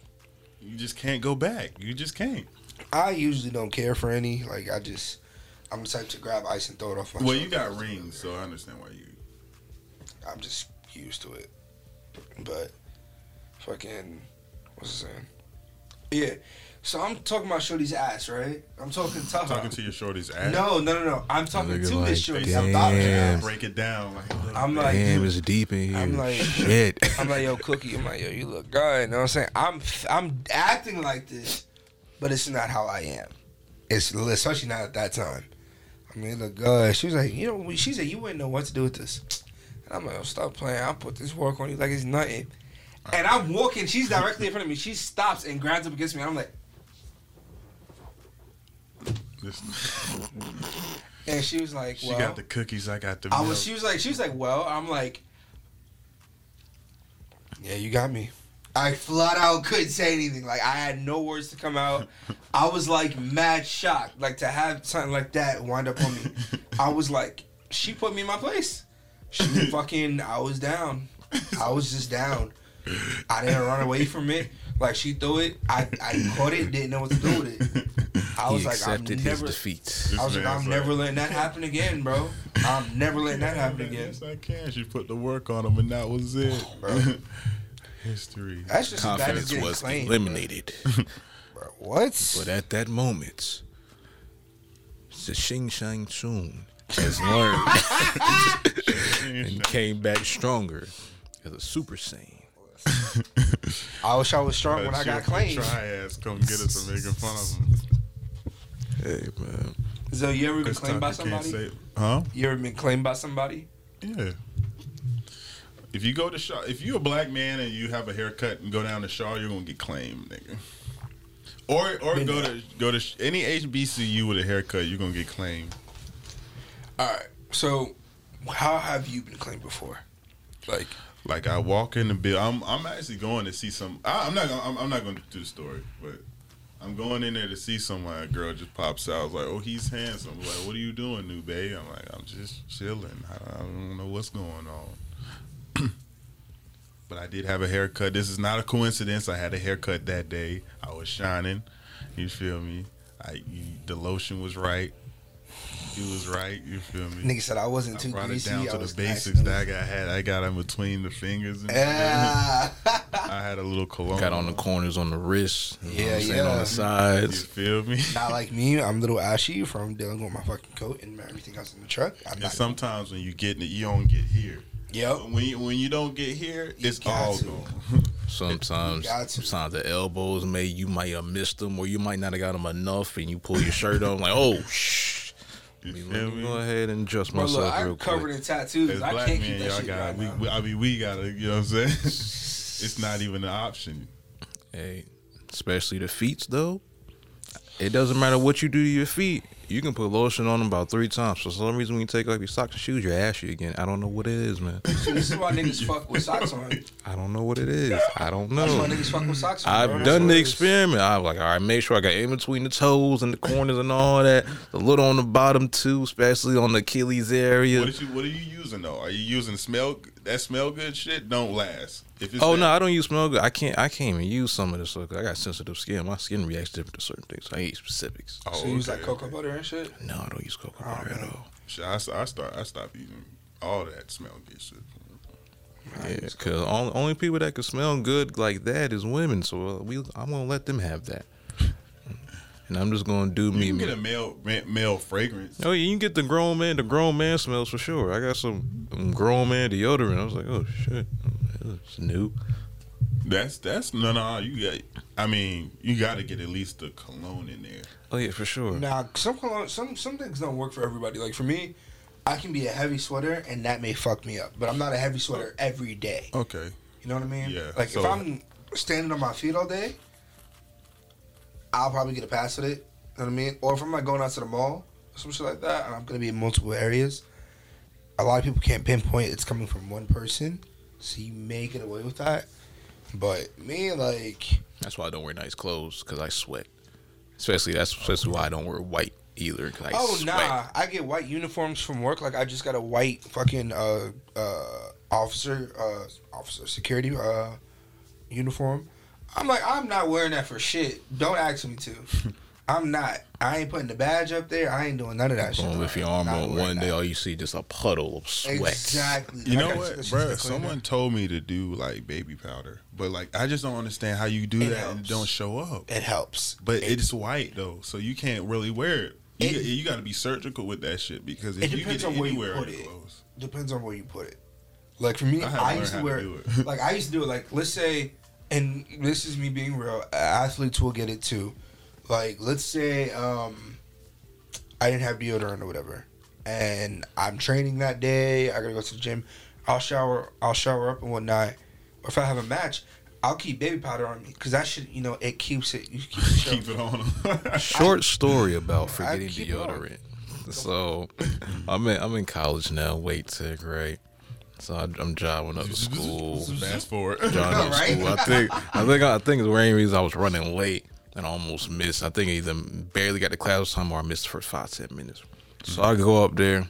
you just can't go back. You just can't. I usually don't care for any. Like I just, I'm the type to grab ice and throw it off my. Well, you got rings, so I understand why you. I'm just used to it. But fucking what's it saying? Yeah. So I'm talking about Shorty's ass, right? I'm talking tough. Talking to your shorty's ass. No, no, no, no. I'm talking to like, this shorty. damn. I'm about Damn. Break it down. Like, a little I'm like, damn, it's deep in here. I'm like- shit. I'm like, yo, Cookie. I'm like, yo, you look good. You know what I'm saying? I'm, I'm acting like this, but it's not how I am. It's especially not at that time. I mean, look good. She was like, you know, she said you wouldn't know what to do with this. And I'm like, oh, stop playing. I'll put this work on you like it's nothing. And I'm walking. She's directly in front of me. She stops and grabs up against me. And I'm like, This- and she was like, she well, got the cookies. I got the. I milk. was. She was like. She was like. Well, I'm like. Yeah, you got me. I flat out couldn't say anything. Like I had no words to come out. [LAUGHS] I was like mad shocked. Like to have something like that wind up on me. I was like, she put me in my place. She [LAUGHS] fucking. I was down. I was just down. I didn't run away from it. Like she threw it. I, I caught it. Didn't know what to do with it. I was he like, I'm accepted his never. defeat. I was like, I'm never letting that happen again, bro. I'm never letting that happen again. Yes, I can. She put the work on him, and that was it. Bro. [LAUGHS] History. That's just as bad as Confidence getting was claimed. eliminated. [LAUGHS] Bro. What? But at that moment, the Xing Shang Tsung has learned [LAUGHS] and came back stronger as a Super Saiyan. [LAUGHS] I wish I was strong when I got claimed. Triads come get us for making fun of him. Hey man, So you ever been claimed by somebody? say- Huh? You ever been claimed by somebody? Yeah. If you go to Shaw, if you're a black man and you have a haircut and go down to Shaw, you're gonna get claimed, nigga. Or or Been go there. to go to any HBCU with a haircut, you're gonna get claimed. All right. So, how have you been claimed before? Like, Like I walk in the bill, I'm I'm actually going to see some. I, I'm not gonna I'm, I'm not going to do the story, but I'm going in there to see someone. A girl just pops out. I was like, oh, he's handsome. Like, what are you doing, new babe? I'm like, I'm just chilling. I, I don't know what's going on. [CLEARS THROAT] but I did have a haircut. This is not a coincidence. I had a haircut that day. I was shining. You feel me? I the lotion was right. It was right. You feel me? nigga said I wasn't I too brought greasy. it down to was the basics and- that I got had. I got in between the fingers. And Yeah. I had a little [LAUGHS] cologne. got on the corners on the wrists. You know Yeah, what I'm saying, yeah. On the You sides. feel me? [LAUGHS] Not like me. I'm a little ashy from dealing with my fucking coat and everything else in the truck. I'm And not. sometimes when you get it, you don't get here. Yep. When you, when you don't get here, You it's all to. gone. [LAUGHS] Sometimes, sometimes the elbows may you might have missed them, or you might not have got them enough, and you pull your shirt on like, oh shh. You Let me, feel let me me? go ahead and adjust Bro, myself look, real I'm covered quick. in tattoos. As I black can't men, keep that y'all shit got. right we, now. we, I mean, we gotta. You know what I'm saying? [LAUGHS] it's not even an option. Hey, especially the feet though. It doesn't matter what you do to your feet. You can put lotion on them about three times. For some reason, when you take off your socks and shoes, you're ashy again. I don't know what it is, man. [LAUGHS] So this is why niggas fuck with socks on. I don't know what it is. I don't That's why know. niggas fuck with socks on. I've bro. Done the experiment. I was like, all right, make sure I got in between the toes and the corners and all that. The little on the bottom too, especially on the Achilles area. What, is you, what are you using though? Are you using smell that smell good shit? Don't last. If it's Oh that- no, I don't use smell good. I can't. I can't even use some of this stuff. 'cause I got sensitive skin. My skin reacts different to certain things. I ain't specifics. Oh, So you use okay, like cocoa butter and shit. No, I don't use cocoa Oh, butter at all. Shit, I, I start. I stopped eating all that smell good shit. Yeah, because only, only people that can smell good like that is women. So uh, we, I'm gonna let them have that. And I'm just gonna do You me. can get a male male fragrance. oh, yeah, you can get the grown man, the grown man smells for sure. I got some um, grown man deodorant. I was like, oh shit, it's new. That's that's no no. You got. I mean, you got to get at least the cologne in there. Oh yeah, for sure. Now, some cologne, some some things don't work for everybody. Like for me, I can be a heavy sweater and that may fuck me up, but I'm not a heavy sweater every day. Okay. You know what I mean? Yeah, Like if I'm standing on my feet all day, I'll probably get a pass with it. You know what I mean? Or if I'm like going out to the mall or some shit like that, and I'm gonna be in multiple areas, a lot of people can't pinpoint it's coming from one person, so you may get away with that. But me, like, That's why I don't wear nice clothes because I sweat. Especially that's especially why I don't wear white either. 'cause I oh sweat. nah, I get white uniforms from work. Like I just got a white fucking uh uh officer uh officer security uh uniform. I'm like I'm not wearing that for shit. Don't ask me to. [LAUGHS] I'm not. I ain't putting the badge up there. I ain't doing none of that shit. Going with your arm not on one day, that. all you see just a puddle of sweat. Exactly. You I know what, take that shit to bro? Someone told me to do like baby powder, but like I just don't understand how you do It that and don't show up. It helps. But it, it's white though, so you can't really wear it. You, It- you got to be surgical with that shit because if It you depends get it on where you anywhere put in your it. clothes, depends on where you put it. Like for me, I I, had to learn used to how to wear it. like I used to do it. Like let's say, and this is me being real. Athletes will get it too. Like let's say um, I didn't have deodorant or whatever, and I'm training that day. I gotta go to the gym. I'll shower. I'll shower up and whatnot. Or if I have a match, I'll keep baby powder on me because that should you know it keeps it. You keep it, show. [LAUGHS] keep it on. [LAUGHS] Short story about forgetting keep it on. deodorant. So, I'm in I'm in college now. Wait tick, right? So I, I'm driving up to school. Fast forward. Driving up [LAUGHS] Right? school. I think I think I think it's the main reason I was running late and I almost missed. I think I either barely got to class time or I missed the first five ten minutes. So I go up there,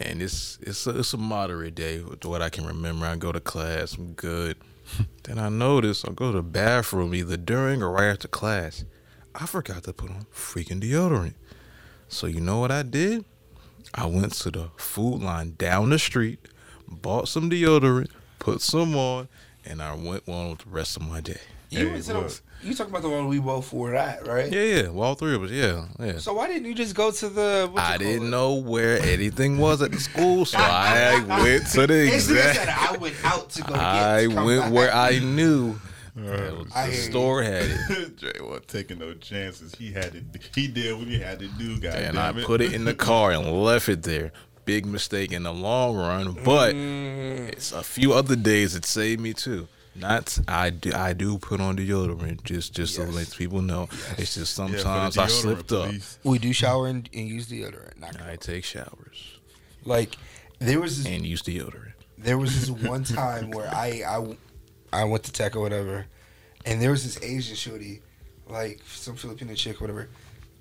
and it's it's a, it's a moderate day with what I can remember. I go to class, I'm good. [LAUGHS] then I notice I go to the bathroom either during or right after class. I forgot to put on freaking deodorant. So you know what I did? I went to the food line down the street, bought some deodorant, put some on, and I went on with the rest of my day. You Hey, went to the, look. you talking about the one we both were at, right? Yeah, yeah, well, all three of us, yeah, yeah. So why didn't you just go to the? what I didn't it? know where anything was at the school, so [LAUGHS] I went to the It's exact. I went out to go get. I to went back. where I knew that was- I the hear you. store had it, [LAUGHS] Dre wasn't taking no chances. He had it. He did what he had to do, guys. and I put it in the car and left it there. Big mistake in the long run, but Mm. it's a few other days it saved me too. Not I do I do put on deodorant just just so let people know. It's just Yeah, sometimes I slipped up. police. We do shower and, and use deodorant. Not I take showers like there was this, and use deodorant. there was this [LAUGHS] one time where I, I I went to tech or whatever, and there was this Asian shorty, like some Filipino chick or whatever,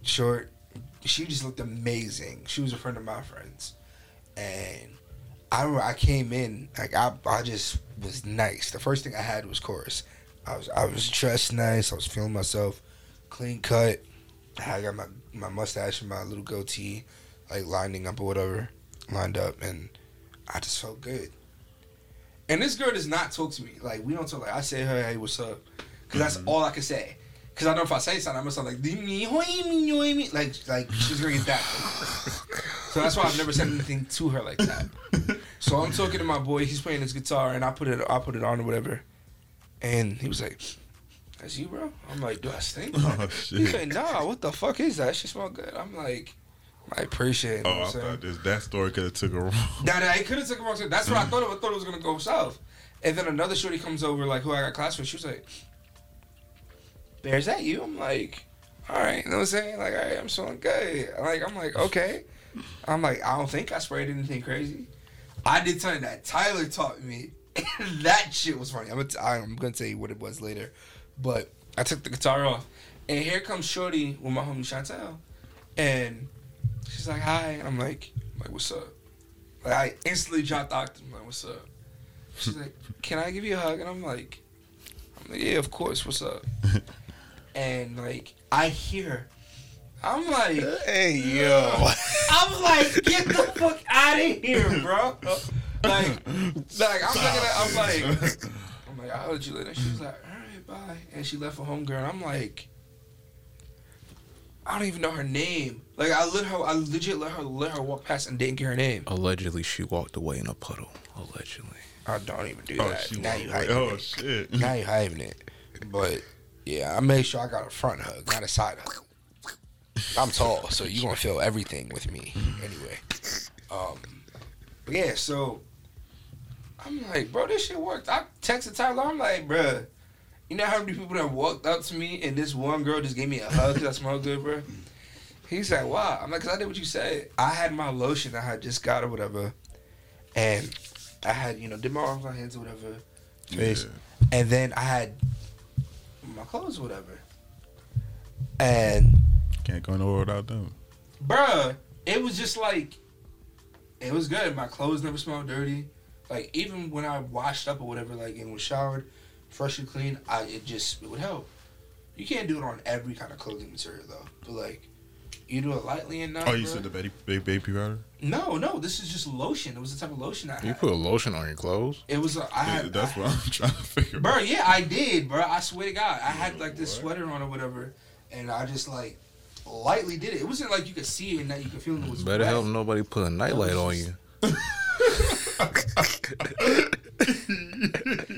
short. She just looked amazing. She was a friend of my friends, and I remember I came in like I I just was nice. The first thing I had was chorus. I was I was dressed nice. I was feeling myself, clean cut. I got my my mustache and my little goatee, like lining up or whatever, lined up, and I just felt good. And this girl does not talk to me. Like we don't talk. Like I say, hey, what's up? Because that's mm-hmm. all I can say. Because I know if I say something, I'm gonna sound like "Di hoi mi, hoi mi." like like she's gonna get that. so that's why I've never said anything to her like that. So I'm talking to my boy. He's playing his guitar, and I put it I put it on or whatever. And he was like, "That's you, bro." I'm like, "Do I stink?" Oh shit. said, "Nah, what the fuck is that? She smell good." I'm like, "I appreciate it." Oh, I saying? thought this that story could have took a wrong. Nah, nah, it could have took a wrong. That's what I mm. thought. Of. I thought it was gonna go south. And then another shorty comes over, like who I got class with. She was like, "Bear, is that you?" I'm like, "All right." You know what I'm saying? Like, all right, I'm feeling good. Like, I'm like, okay. I'm like, I don't think I sprayed anything crazy. I did something that Tyler taught me. [LAUGHS] that shit was funny. I'm gonna, t- I'm gonna tell you what it was later. But I took the guitar off, and here comes Shorty with my homie Chantel, and she's like, "Hi." I'm like, I'm like, "What's up?" Like I instantly dropped octave. I'm like, "What's up?" She's like, "Can I give you a hug?" And I'm like, "I'm like, yeah, of course. What's up?" [LAUGHS] and like, I hear. I'm like, Hey yo, [LAUGHS] I'm like, get the fuck out of here, bro. Like, like I'm looking at, I'm like, I'm like, I'll let you later. She was like, all right, bye. And she left for home, girl. And I'm like, I don't even know her name. Like, I let her, I legit let her, let her walk past and didn't get her name. allegedly she walked away in a puddle. Allegedly. I don't even do Oh, that. now you away. hiding Oh it. shit. Now you hiding it. But yeah, I made sure I got a front hug, not a side hug. I'm tall, so you're gonna feel everything with me anyway. Um, but yeah, so I'm like, bro, this shit worked. I texted Tyler. I'm like, bro, you know how many people that walked up to me and this one girl just gave me a hug because I smell good, bro. He's like, wow. I'm like, cause I did what you said. I had my lotion I had just got or whatever, and I had you know did my arms, my hands or whatever, face, and then I had my clothes or whatever, and Can't go nowhere without them. bruh, it was just like, it was good. My clothes never smelled dirty. Like even when I washed up or whatever, like and was showered, freshly clean, I it just it would help. You can't do it on every kind of clothing material though, but like. You do it lightly enough. Oh, you bruh. said the baby baby, baby powder? No, no, this is just lotion. It was the type of lotion I had. You put a lotion on your clothes? it was. A, I had. That's I, what I'm [LAUGHS] trying to figure. Bro, out. yeah, I did, bro. I swear to God, I had like this sweater on or whatever, and I just like lightly did it. It wasn't like you could see it and that you could feel it was. Better wet. help nobody put a nightlight on you. [LAUGHS]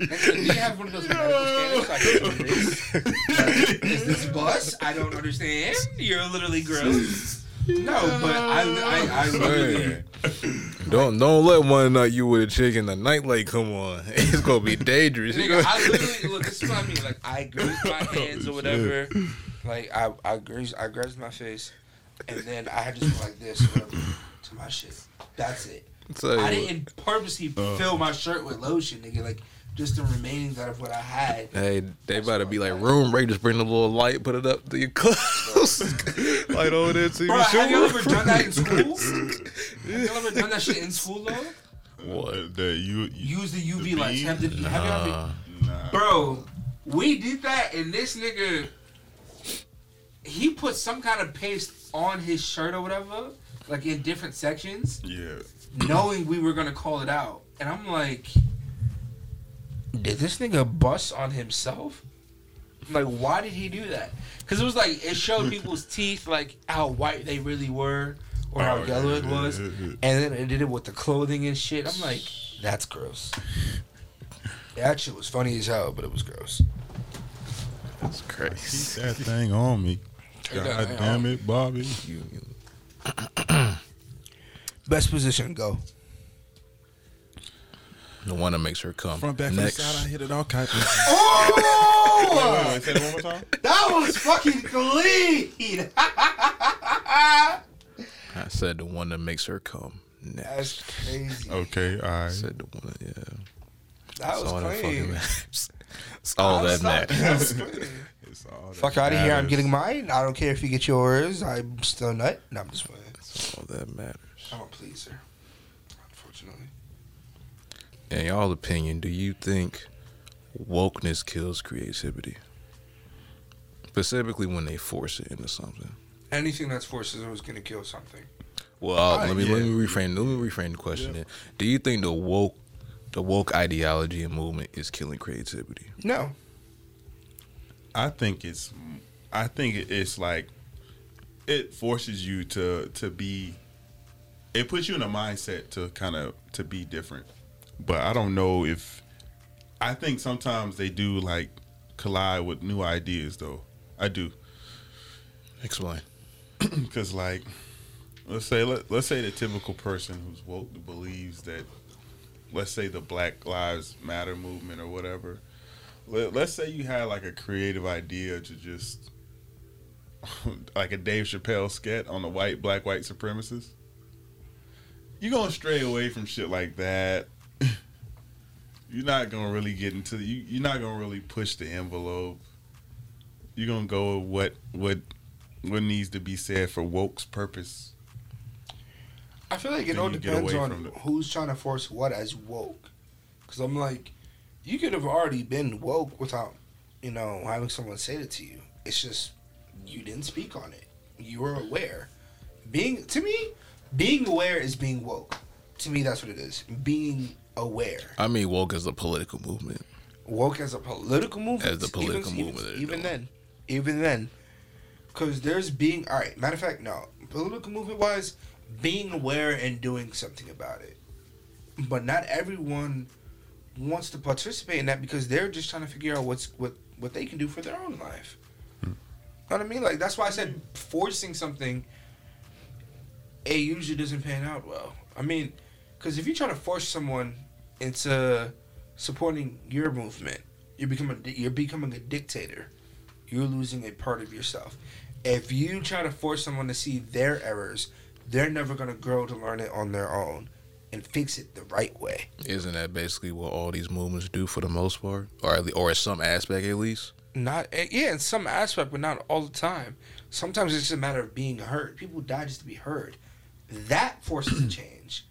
Next thing, do you have one of those medical scanners? so I this? Like, is this bus? I don't understand. You're literally gross. No, but I, I, I literally. Don't don't let one night you with a chick and the nightlight come on. [LAUGHS] It's gonna be dangerous. Nigga, I literally look. This is what I mean. Like I grazed my [LAUGHS] oh, hands or whatever. Like I, I grazed, I grazed my face, and then I just went like this whatever, to my shit. That's it. Tell you I didn't purposely uh. fill my shirt with lotion, nigga. Like just the remainings out of what I had. Hey, they about to be like room rate. Just bring the little light, put it up to your clothes, [LAUGHS] light over there to Bro, your have you ever done that in school? [LAUGHS] have you ever done that shit in school though? What? Uh, the, you, you Use the UV The lights. Have, the, have you ever? nah. Bro, we did that, and this nigga, he put some kind of paste on his shirt or whatever, like in different sections, Yeah. Knowing we were gonna call it out. And I'm like, did this nigga bust on himself? Like, why did he do that? Because it was like it showed people's teeth, like how white they really were, or how Oh, yellow yeah, it was, yeah, yeah. and then it did it with the clothing and shit. I'm like, that's gross. That shit was funny as hell, but it was gross. That's Keep crazy. that thing on me. Take God damn it, Bobby. [CLEARS THROAT] You- you- Best position, go. The one that makes her come. Front back Next. from the side, I hit it all type of. Oh, Wait, wait, say it one more time. [LAUGHS] that was fucking clean. [LAUGHS] I said the one that makes her come. Next. That's crazy. Okay, all I said the one. Yeah. That That's all was that fucking clean. matters. That's all that matters. [LAUGHS] It's all that Fuck out of here. I'm matters. getting mine. I don't care if you get yours. I'm still nut. No, I'm just playing. That's all that matters. I'm a pleaser. Unfortunately. In y'all opinion, do you think wokeness kills creativity? Specifically when they force it into something. Anything that's forced is always gonna kill something. Well, uh, let me let me reframe let me reframe the question. Yeah. Then. Do you think the woke the woke ideology and movement is killing creativity? No. I think it's, I think it's like, it forces you to to be, it puts you in a mindset to kind of to be different. But I don't know if, I think sometimes they do like collide with new ideas though. I do. Explain. [CLEARS THROAT] because like let's say let, let's say the typical person who's woke believes that let's say the black lives matter movement or whatever let, let's say you had like a creative idea to just [LAUGHS] like a dave chappelle skit on the white black white supremacists you're gonna stray away from shit like that [LAUGHS] you're not gonna really get into you, you're not gonna really push the envelope you're gonna go with what what what needs to be said for woke's purpose. I feel like it Then all depends on the- who's trying to force what as woke. Because I'm like, you could have already been woke without, you know, having someone say it to you. It's just you didn't speak on it. You were aware. Being to me, being aware is being woke. To me, that's what it is. Being aware. I mean woke as a political movement. woke as a political movement. As a political even, movement, Even, even then, even then, because there's being all right. Matter of fact, no political movement wise, being aware and doing something about it. But not everyone wants to participate in that because they're just trying to figure out what's what what they can do for their own life. you Know what I mean? Like that's why I said forcing something. It usually doesn't pan out well. I mean, because if you try to force someone into supporting your movement, you're becoming you're becoming a dictator. You're losing a part of yourself. If you try to force someone to see their errors, they're never gonna grow to learn it on their own and fix it the right way. Isn't that basically what all these movements do for the most part, or at least, or in some aspect at least? Not eh, yeah, in some aspect, but not all the time. Sometimes it's just a matter of being heard. People die just to be heard. That forces a change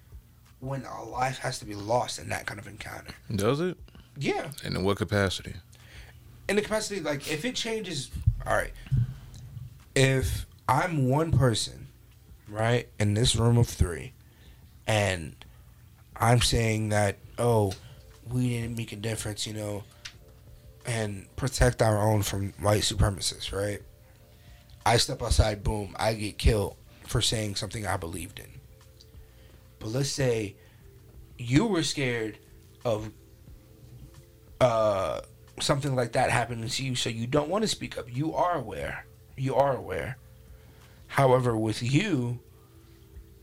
when a life has to be lost in that kind of encounter. Does it? Yeah. And in what capacity? In the capacity, like if it changes, all right. If I'm one person, right, in this room of three, and I'm saying that, oh, we didn't make a difference, you know, and protect our own from white supremacists, right? I step outside, boom, I get killed for saying something I believed in. But let's say you were scared of uh, something like that happening to you, so you don't want to speak up. You are aware. You are aware. However, with you,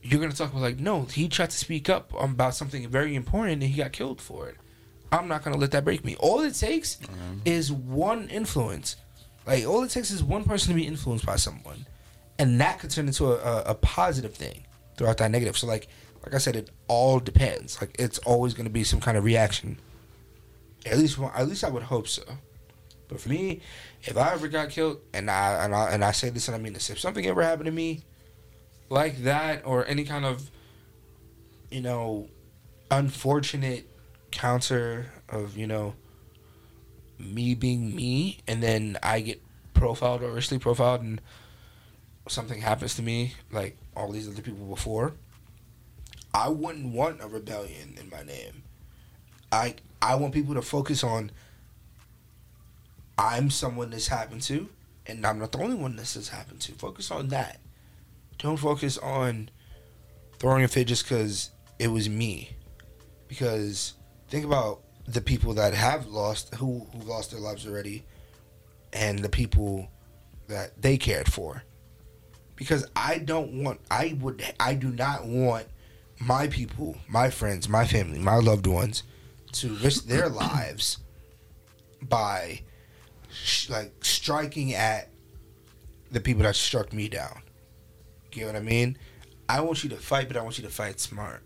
you're gonna talk about like, no, he tried to speak up about something very important and he got killed for it. I'm not gonna let that break me. All it takes mm-hmm. is one influence. Like all it takes is one person to be influenced by someone, and that could turn into a, a, a positive thing throughout that negative. So like, like I said, it all depends. Like it's always gonna be some kind of reaction. At least, at least I would hope so. But for me, if I ever got killed, and I and I and I say this and I mean this, if something ever happened to me, like that, or any kind of, you know, unfortunate counter of you know, me being me, and then I get profiled or racially profiled, and something happens to me, like all these other people before. I wouldn't want a rebellion in my name. I I want people to focus on I'm someone this happened to, and I'm not the only one this has happened to. Focus on that. Don't focus on throwing a fit just because it was me. Because think about the people that have lost, who who lost their lives already, and the people that they cared for. Because I don't want, I would, I do not want my people, my friends, my family, my loved ones to risk their [COUGHS] lives by sh- like striking at the people that struck me down. You know what I mean? I want you to fight, but I want you to fight smart.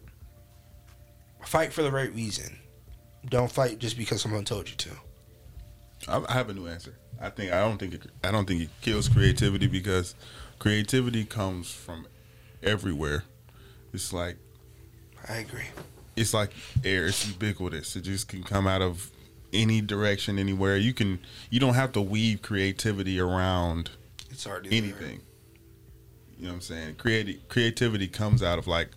Fight for the right reason. Don't fight just because someone told you to. I have a new answer. I think I don't think it, I don't think it kills creativity because creativity comes from everywhere. It's like I agree. It's like air. It's ubiquitous. It just can come out of any direction, anywhere. You can. You don't have to weave creativity around. It's already anything. You know what I'm saying? Creative creativity comes out of like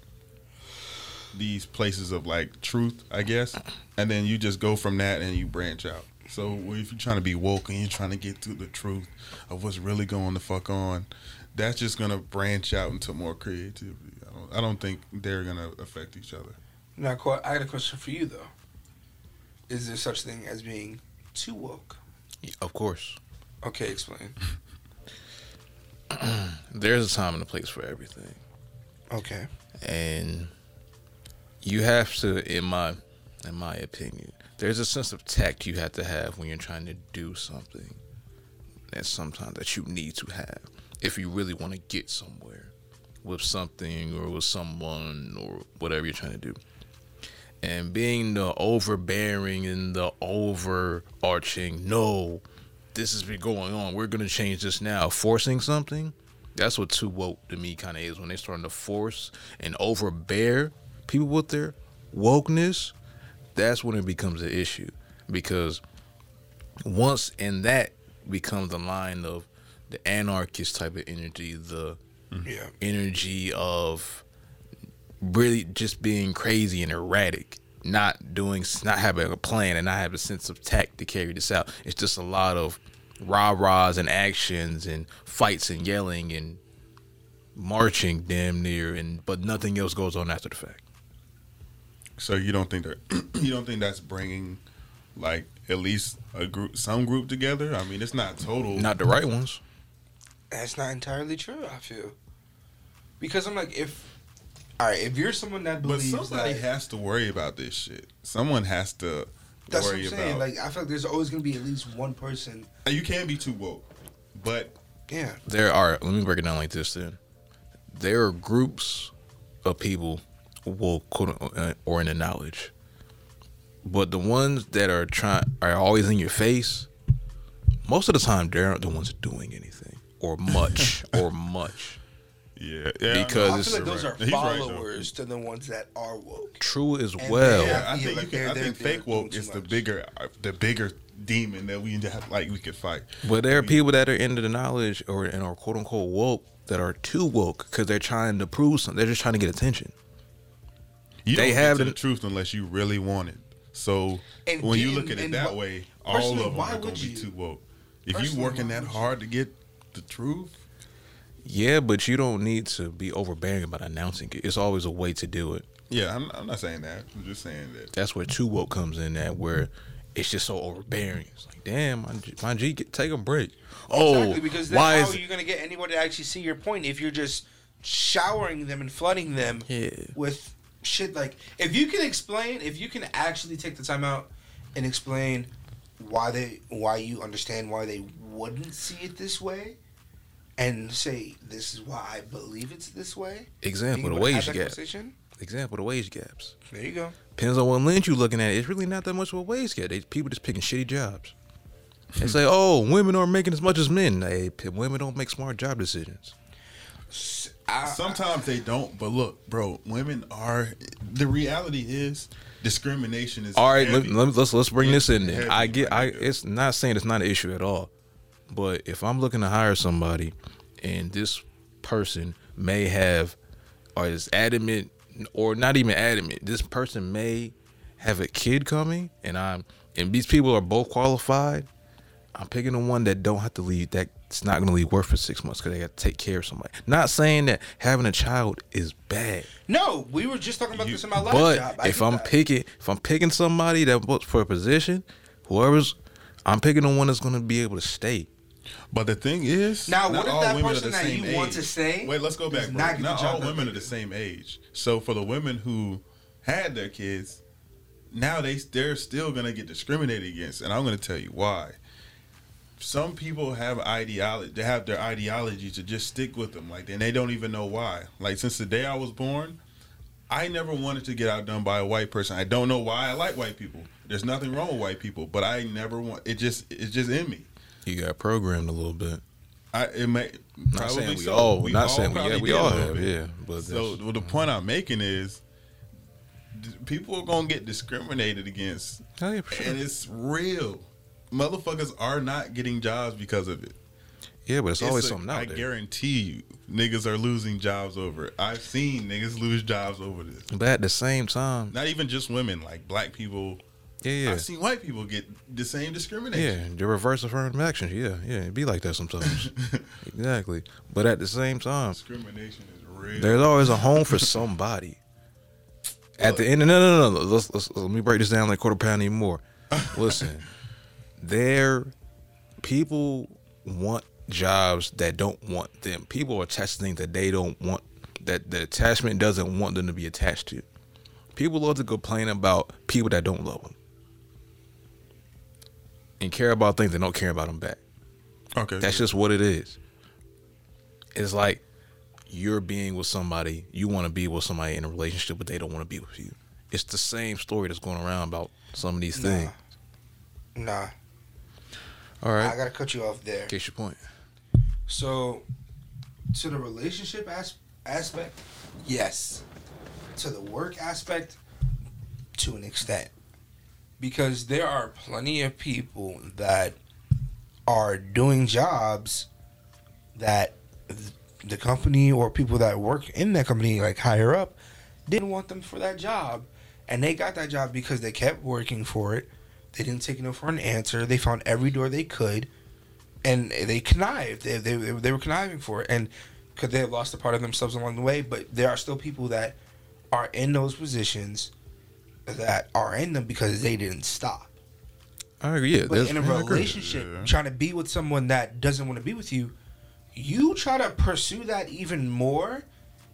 these places of like truth, I guess, and then you just go from that and you branch out. So if you're trying to be woke and you're trying to get to the truth of what's really going the fuck on, that's just gonna branch out into more creativity. I don't, I don't think they're gonna affect each other. Now, I got a question for you though is there such thing as being too woke? Of course. Okay, explain. [CLEARS THROAT] There's a time and a place for everything. Okay. And you have to, in my, in my opinion, there's a sense of tact you have to have when you're trying to do something. And sometimes that you need to have if you really want to get somewhere with something or with someone or whatever you're trying to do. And being the overbearing and the overarching no this has been going on. We're going to change this now forcing something that's what too woke to me kind of is. When they're starting to force and overbear people with their wokeness that's when it becomes an issue. Because once and that becomes the line of the anarchist type of energy the mm-hmm. yeah. energy of really just being crazy and erratic, not doing, not having a plan, and not having a sense of tact to carry this out. It's just a lot of rah rahs and actions and fights and yelling and marching damn near, and but nothing else goes on after the fact. So you don't think that [CLEARS THROAT] you don't think that's bringing like at least a group, some group together? I mean, it's not total. Not the right ones. That's not entirely true. I feel because I'm like if all right, if you're someone that But believes somebody that, has to worry about this shit. Someone has to that's what worry I'm saying. about. Like I feel like there's always gonna be at least one person. you can't be too woke, but Yeah, There are. Let me break it down like this. Then there are groups of people, will quote unquote, uh, or in the knowledge, but the ones that are trying are always in your face. Most of the time, they aren't the ones doing anything or much [LAUGHS] or much. yeah, yeah. Because I feel like those right. are He's right, followers to the ones that are woke. True as And well. Yeah, I feel think like can. they're- I they're- think they're fake woke is the bigger, uh, the bigger demon that we have, like we could fight. But there are people that are into the knowledge or and are quote unquote woke that are too woke because they're trying to prove something. They're just trying to get attention. You They don't have get to the- the truth unless you really want it. So And when you look at it that wh- way, all of them are gonna be too woke. If you Personally, working that hard to get the truth, Yeah, but you don't need to be overbearing about announcing it. It's always a way to do it. yeah, I'm, I'm not saying that. I'm just saying that. That's where too woke comes in. That where it's just so overbearing. It's like, damn, my G, my G get, take a break. Oh, exactly, because then why how is are you gonna get anybody to actually see your point if you're just showering them and flooding them Yeah. with shit like if you can explain if you can actually take the time out and explain why they why you understand why they wouldn't see it this way and say this is why I believe it's this way. example the You would have wage gap? conversation? Example the wage gaps. There you go. Depends on what lens you're looking at. It's really not that much of a wage gap. They, people just picking shitty jobs. They say, hmm. "Oh, women aren't making as much as men." Hey, women don't make smart job decisions. I, Sometimes they don't, but look, bro, women are. The reality is, discrimination is. All right, let, heavy. let, us let's bring this in. Then I get, my I nigga. it's not saying it's not an issue at all, but if I'm looking to hire somebody, and this person may have, or is adamant, or not even adamant, this person may have a kid coming, and I'm, and these people are both qualified. I'm picking the one that don't have to leave. That's not going to leave work for six months because they got to take care of somebody. Not saying that having a child is bad. no, we were just talking about You- this in my last But job. I if I'm that. picking, if I'm picking somebody that votes for a position, whoever's, I'm picking the one that's going to be able to stay. But the thing is, Now, not what if all that women are person the that same you want age. to stay Wait, let's go back. Bro. not Not, all women are the same age. So for the women who had their kids, now they they're still gonna get discriminated against, and I'm gonna tell you why. Some people have ideology. They have their ideology to just stick with them, like, and they don't even know why. Like since the day I was born, I never wanted to get outdone by a white person. I don't know why I like white people. There's nothing wrong with white people, but I never want. It just it's just in me. You got programmed a little bit. I it may Not probably saying we so. all, We not saying we, yeah, we all have, bit. yeah. But So well, the point I'm making is, people are gonna get discriminated against, Oh, sure. and it's real. Motherfuckers are not getting jobs because of it. yeah, but it's, always a- something out I there. guarantee you, niggas are losing jobs over it. I've seen niggas lose jobs over this. But at the same time, Not even just women, like black people. Yeah, yeah, I've seen white people get the same discrimination. yeah, the reverse affirmative action. Yeah, yeah, it be like that sometimes. [LAUGHS] exactly. But at the same time, discrimination is real. there's always a home for somebody. At the end, no, no, no, no. Let's, let's let me break this down like quarter pound anymore. [LAUGHS] Listen, there, people want jobs that don't want them. People are attached to things that they don't want. That the attachment doesn't want them to be attached to. People love to complain about people that don't love them, and care about things that don't care about them back. okay, That's just what it is. It's like you're being with somebody, you want to be with somebody in a relationship, but they don't want to be with you. It's the same story that's going around about some of these Nah. things. Nah, All right. I gotta cut you off there. Case your point. So, to the relationship as- aspect, yes. To the work aspect, to an extent. Because there are plenty of people that are doing jobs that the company or people that work in that company, like higher up, didn't want them for that job. And they got that job because they kept working for it. They didn't take no for an answer. They found every door they could and they connived. They, they, they were conniving for it, and could they have lost a part of themselves along the way. But there are still people that are in those positions that are in them because they didn't stop. I agree. Yeah, But there's, in a relationship, Yeah. trying to be with someone that doesn't want to be with you, you try to pursue that even more.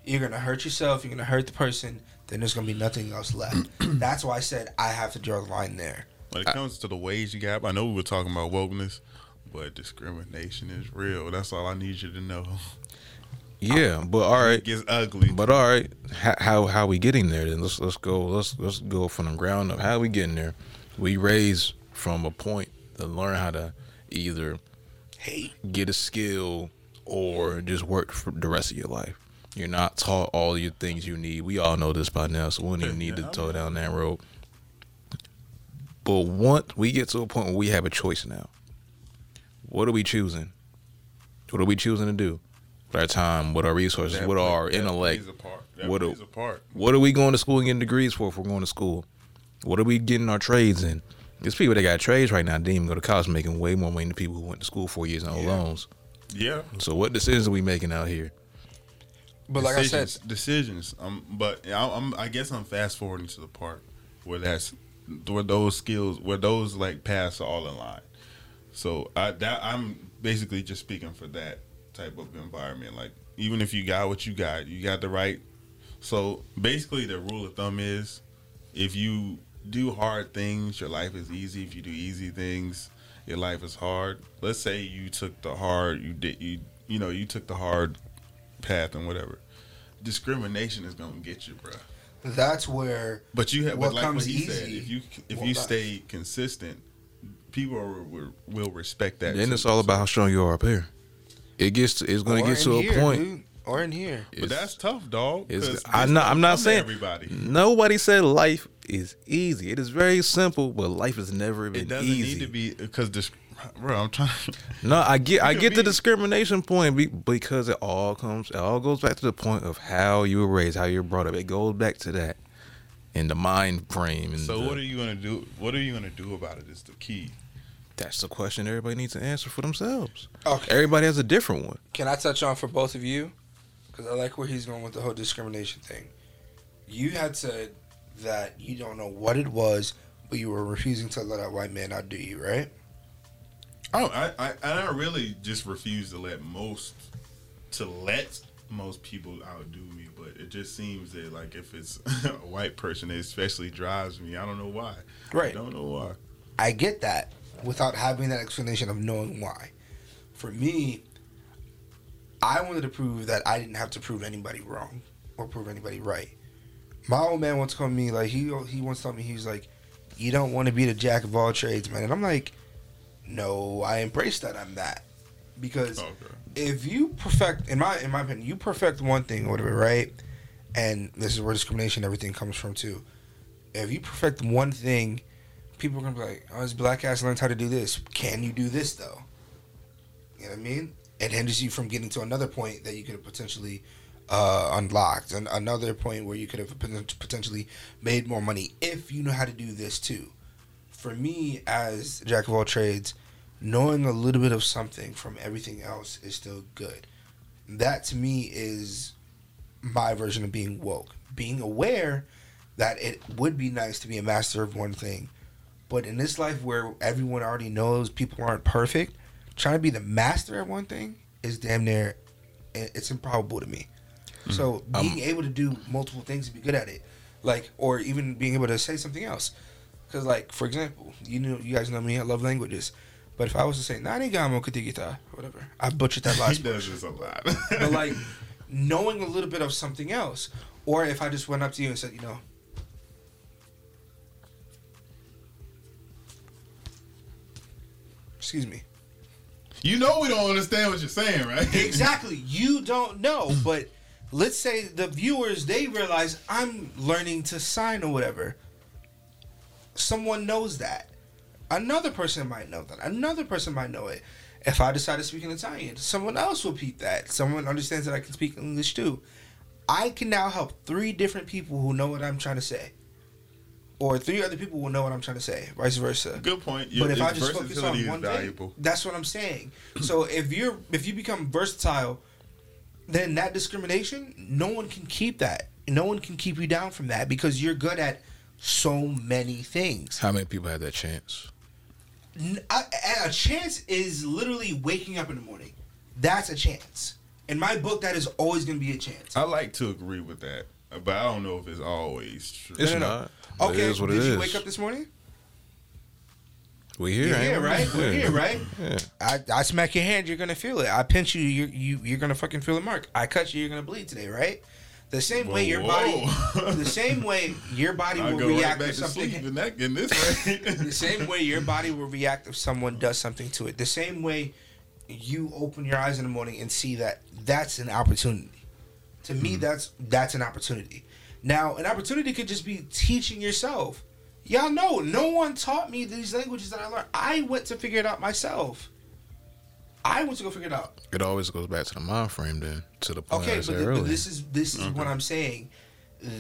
you're gonna hurt yourself. You're gonna hurt the person. Then there's gonna be nothing else left. [CLEARS THROAT] That's why I said I have to draw the line there. When it comes to the wage gap, I know we were talking about wokeness, but discrimination is real. That's all I need you to know. [LAUGHS] Yeah, but all right, It gets ugly. but all right. How how how we getting there? Then let's let's go. Let's let's go from the ground up. How we getting there? We raise from a point to learn how to either Hate. get a skill or just work for the rest of your life. You're not taught all your things you need. We all know this by now, so we don't even need to [LAUGHS] Yeah, go down that road. But once we get to a point where we have a choice now, what are we choosing? What are we choosing to do our time, with our resources, That with play- our that intellect? plays. That What a- plays. What are we going to school and getting degrees for if we're going to school? What are we getting our trades in? There's people that got trades right now, didn't even go to college, making way more money than people who went to school four years on Yeah. loans. Yeah. So what decisions are we making out here? But like I decisions, said, decisions. Um, but I, I'm, I guess I'm fast forwarding to the part where that's where those skills, where those like paths are all in line. So I, that I'm basically just speaking for that type of environment. Like even if you got what you got, you got the right. So basically, the rule of thumb is, if you do hard things, your life is easy. If you do easy things, your life is hard. Let's say you took the hard, you did you you know you took the hard path and whatever. Discrimination is gonna get you, bruh. that's where But you have, What but like comes what he said, easy if you if will you stay consistent, people will, will, will respect that. Then it's all about how strong you are up here. It gets to, it's going or to get in to a here, point. dude, or in here. But that's tough, dog. It's, 'cause I'm not. I'm not saying everybody. Nobody said life is easy. It is very simple, but life has never been easy. It doesn't easy. need to be because this, bro. I'm trying. [LAUGHS] No, I get. I could get the discrimination point be- because it all comes. It all goes back to the point of how you were raised, how you were brought up. It goes back to that, and the mind frame. And So the- what are you gonna do? What are you gonna do about it? Is the key. That's the question everybody needs to answer for themselves. Okay. Everybody has a different one. Can I touch on for both of you? Because I like where he's going with the whole discrimination thing. You had said that you don't know what it was, but you were refusing to let that white man outdo you, right? Oh, I, I, I really just refuse to let most, to let most people outdo me. But it just seems that like if it's [LAUGHS] a white person, it especially drives me. I don't know why. Right. I Right. don't know why. I get that without having that explanation of knowing why. For me, I wanted to prove that I didn't have to prove anybody wrong or prove anybody right. My old man once told me like he he once told me he was like, "You don't want to be the jack of all trades, man." And I'm like, "No, I embrace that I'm that." Because oh, Okay. if you perfect in my in my opinion, you perfect one thing or whatever, right? And this is where discrimination everything comes from too. If you perfect one thing, people are gonna be like, "Oh, this black ass learned how to do this. Can you do this though?" You know what I mean? It hinders you from getting to another point that you could have potentially uh, unlocked, and another point where you could have potentially made more money if you know how to do this too. For me, as jack of all trades, knowing a little bit of something from everything else is still good. That to me is my version of being woke. Being aware that it would be nice to be a master of one thing, but in this life where everyone already knows people aren't perfect, trying to be the master at one thing is damn near it's improbable to me. Mm-hmm. So um, being able to do multiple things and be good at it, like or even being able to say something else, because like for example, you know you guys know me, I love languages, but if I was to say "narigamo kutigita" whatever, I butchered that [LAUGHS] last. He does this a lot. But like [LAUGHS] knowing a little bit of something else, or if I just went up to you and said, you know, excuse me. you know we don't understand what you're saying, right? [LAUGHS] Exactly. You don't know, hmm. but let's say the viewers they realize I'm learning to sign or whatever. Someone knows that. Another person might know that. Another person might know it. If I decide to speak in Italian, someone else will peep that. Someone understands that I can speak English too. I can now help three different people who know what I'm trying to say. Or three other people will know what I'm trying to say, vice versa Good point. but if I just focus on one valuable. thing, that's what I'm saying. So [CLEARS THROAT] if you're if you become versatile, then that discrimination, no one can keep that. No one can keep you down from that because you're good at so many things. How many people have that chance? N- a, a chance is literally waking up in the morning. That's a chance. In my book, that is always going to be a chance. I like to agree with that, but I don't know if it's always true. It's no, no. not. Okay, It is what did it you is. wake up this morning? we here, You're ain't we? right? We're here, right? Yeah. I, I smack your hand, you're gonna feel it. I pinch you, you're you, you're gonna fucking feel the mark. I cut you, you're gonna bleed today, right? The same way your body, the same way your body I will go right react back to sleep something. in that in this way. The same way your body will react if someone does something to it. The same way you open your eyes in the morning and see that that's an opportunity. To me, hmm. that's that's an opportunity. Now, an opportunity could just be teaching yourself. Y'all know, no one taught me these languages that I learned. I went to figure it out myself. I went to go figure it out. It always goes back to the mind frame then, to the point Okay, I but, said th- but this is this is what I'm saying.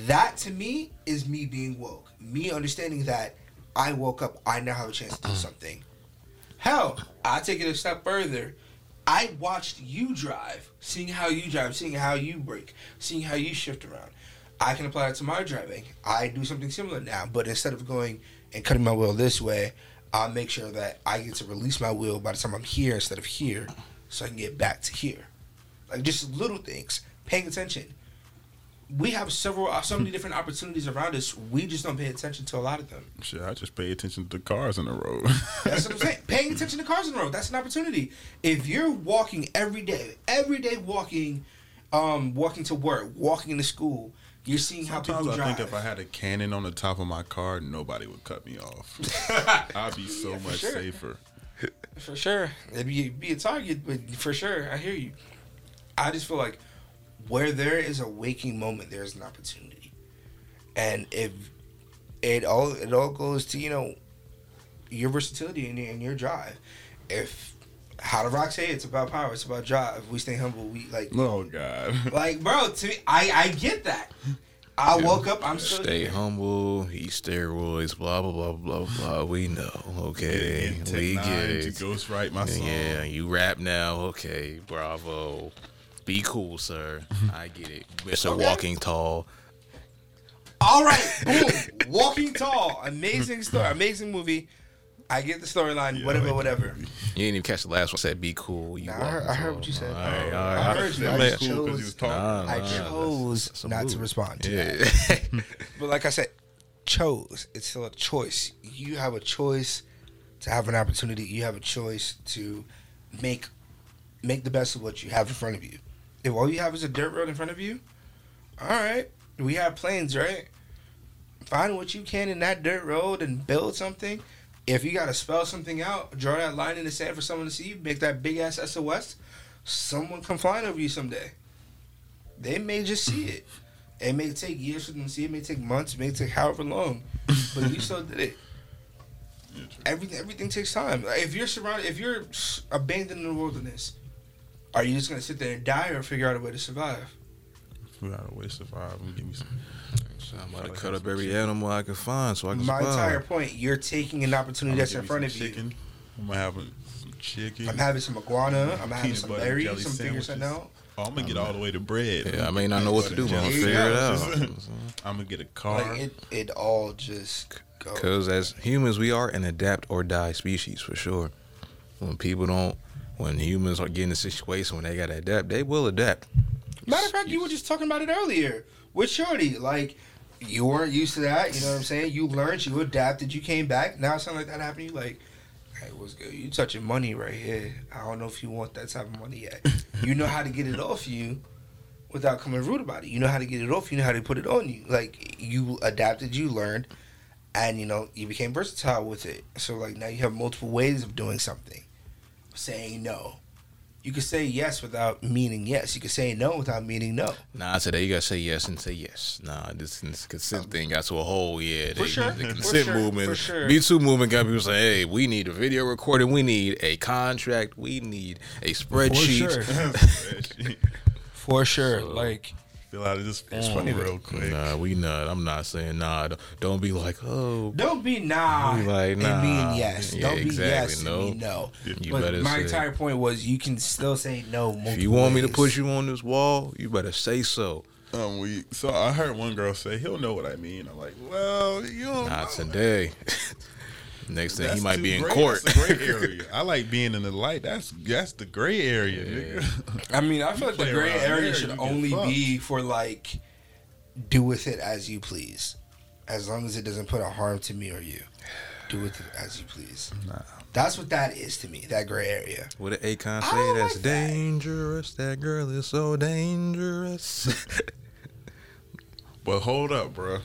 That to me is me being woke. Me understanding that I woke up. I now have a chance to do mm. something. Hell, I take it a step further. I watched you drive, seeing how you drive, seeing how you brake, seeing how you shift around. I can apply it to my driving. I do something similar now, but instead of going and cutting my wheel this way, I'll make sure that I get to release my wheel by the time I'm here instead of here, so I can get back to here. Like just little things, paying attention. We have several, uh, so many [LAUGHS] different opportunities around us. We just don't pay attention to a lot of them. Sure, I just pay attention to the cars on the road. [LAUGHS] That's what I'm saying. Paying [LAUGHS] attention to cars on the road. That's an opportunity. If you're walking every day, every day walking, um, walking to work, walking to school, you're seeing how Sometimes people I drive. think if I had a cannon on the top of my car, nobody would cut me off. [LAUGHS] I'd be so Yeah, much sure. safer. For sure. It'd be, be a target, but for sure, I hear you. I just feel like where there is a waking moment, there's an opportunity. And if it all it all goes to, you know, your versatility and your, and your drive. If how the rock say it's about power, it's about drive. We stay humble, we like Oh God. [LAUGHS] like bro, to me I, I get that. I woke up, I'm still Stay here. humble, eat steroids, blah blah blah blah blah. We know, okay, Getting we get Nine it. to ghostwrite my song. Yeah, you rap now, okay, bravo. Be cool, sir. I get it. Mr. Okay. Walking Tall. All right, boom. Walking Tall, amazing story, amazing movie. I get the storyline, Yeah, whatever, whatever. You didn't even catch the last one. Said be cool. You Nah, I heard- I heard what you said. All right, all I right. heard you. That I was just cool 'cause chose- he was talking. Nah, I chose that's- that's a not to respond to that. [LAUGHS] But like I said, chose. It's still a choice. You have a choice to have an opportunity. You have a choice to make make the best of what you have in front of you. If all you have is a dirt road in front of you, all right. We have planes, right? Find what you can in that dirt road and build something. If you gotta spell something out, draw that line in the sand for someone to see, make that big ass SOS, someone come flying over you someday. They may just see it. It may take years for them to see. It may take months. It may take however long, but you still did it. Everything everything takes time. Like, if you're surrounded, if you're abandoned in the wilderness, are you just gonna sit there and die or figure out a way to survive? Figure out a way to survive and give me some. So I'm about to cut up every animal I can find so I can My survive. entire point, you're taking an opportunity that's in front of you. chicken. I'm gonna have some chicken. I'm having some iguana. I'm having peanut some butter berries. jelly Some fingers oh, I sandwiches. know. Oh, I'm gonna get all the way to bread. Yeah, I may not know what to do, but I'm gonna figure it out. I'm [LAUGHS] gonna get a car. Like it, it all just goes. Because as humans, we are an adapt or die species for sure. When people don't, when humans are getting a situation when they gotta adapt, they will adapt. Matter of fact, you were just talking about it earlier with Shorty. Like, you weren't used to that. You know what I'm saying? You learned, you adapted, you came back. Now something like that happened. You like, hey, what's good? You touching money right here. I don't know if you want that type of money yet. [LAUGHS] you know how to get it off you without coming rude about it. You know how to get it off. You know how to put it on you. Like you adapted, you learned, and you know you became versatile with it. So like now you have multiple ways of doing something. Saying no. You could say yes without meaning yes. You could say no without meaning no. Nah, today you gotta say yes and say yes. Nah, this, this consent thing got to a whole yeah. For they- sure, The for consent sure, movement, for sure. Me Too movement got people saying, hey, we need a video recording, we need a contract, we need a spreadsheet. [LAUGHS] For sure. So- like Fill out of this form funny real quick. Nah, we not. I'm not saying nah. Don't, don't be like, oh, don't be nah Be like, nah. and nah. mean yes. Yeah, don't be exactly, yes no. and mean no. you but better my say. entire point was you can still say no. if you multiple want me to push you on this wall, you better say so. Um, we so I heard one girl say he'll know what I mean. I'm like, well, you don't Not know. today. [LAUGHS] Next thing he might be in gray. court. That's the gray [LAUGHS] area. I like being in the light. That's that's the gray area. nigga. I mean, I feel like the gray area should only be for like do with it as you please, as long as it doesn't put a harm to me or you. Do with it as you please. Nah. That's what that is to me. That gray area. What did Akon I say? don't That's like that. dangerous. That girl is so dangerous. [LAUGHS] But hold up, bro.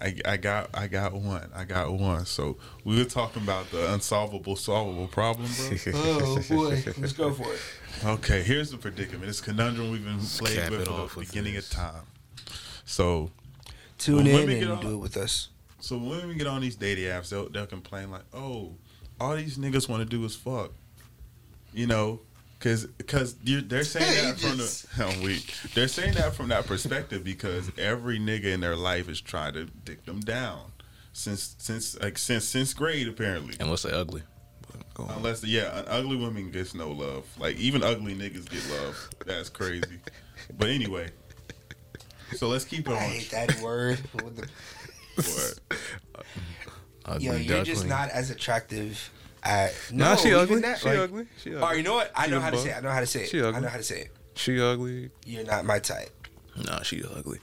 I, I got I got one. I got one. So we were talking about the unsolvable solvable problem, bro. [LAUGHS] Oh boy, let's go for it. Okay, here's the predicament. It's a conundrum we've been playing cap with it from the beginning this. of time. So Tune in let me get and on- do it with us. so when we get on these dating apps, they'll, they'll complain like, "Oh, all these niggas want to do is fuck," you know, because because they're saying that from the [LAUGHS] I'm weak. They're saying that from that perspective because every nigga in their life is trying to dick them down since since like since since grade apparently. Unless they ugly. But go. Unless yeah, an ugly woman gets no love. Like even ugly niggas get love. That's crazy. But anyway, so let's keep it I on. hate that word. What the- What? Ugly Yo, you're just not as attractive. At, Nah, no, she ugly. that, she like- ugly. She ugly. All right, you know what? I She know a how to say it. I know how to say it. She I know how to say it. She ugly. You're not my type. Nah, she ugly.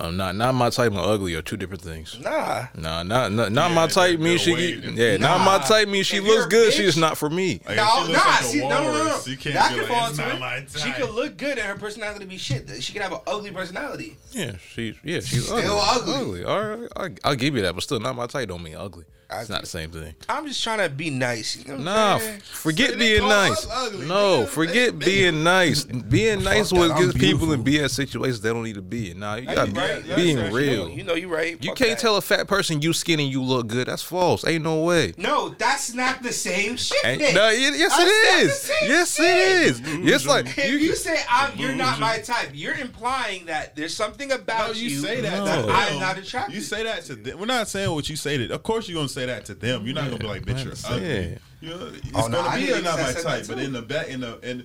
Um, not not my type and ugly are two different things. Nah. Nah, not not, not Yeah, my type they're- means she they're way get, different. yeah, not my type means she If looks good. bitch- She's not for me. Like, No, she looks nah, like a see, no, no, no, no. walrus, You can't That could like, fall into not it. She could look good and her personality be shit. She could have an ugly personality. Yeah, she yeah she's Still ugly. ugly. All right, I, I'll give you that, but still not my type. Don't mean ugly. I It's not the same thing. I'm just trying to be nice. You know Nah, saying? forget So being nice. ugly, No, nigga. forget They- being [LAUGHS] nice. Being nice that, will get people in BS situations they don't need to be in. Nah, you gotta you be right. That's being right. You real. know- You know, you right. You Fuck can't that. tell a fat person you skinny you look good. That's false. Ain't no way. No, that's not the same shit. Ain't, no, it, yes, That's not it the is. Yes, shit. it is. Yes, like If you, you, say I'm, you're not my type, you're implying that there's something about No, you say that No. to them. I'm not attracted. You say that to them. We're not saying what you say to. Of course, you're gonna say that to them. You're not gonna be like, "Bitch, you're Yeah. ugly." You know, it's Oh, no, gonna be didn't a my said that type. But too. in the back, in the and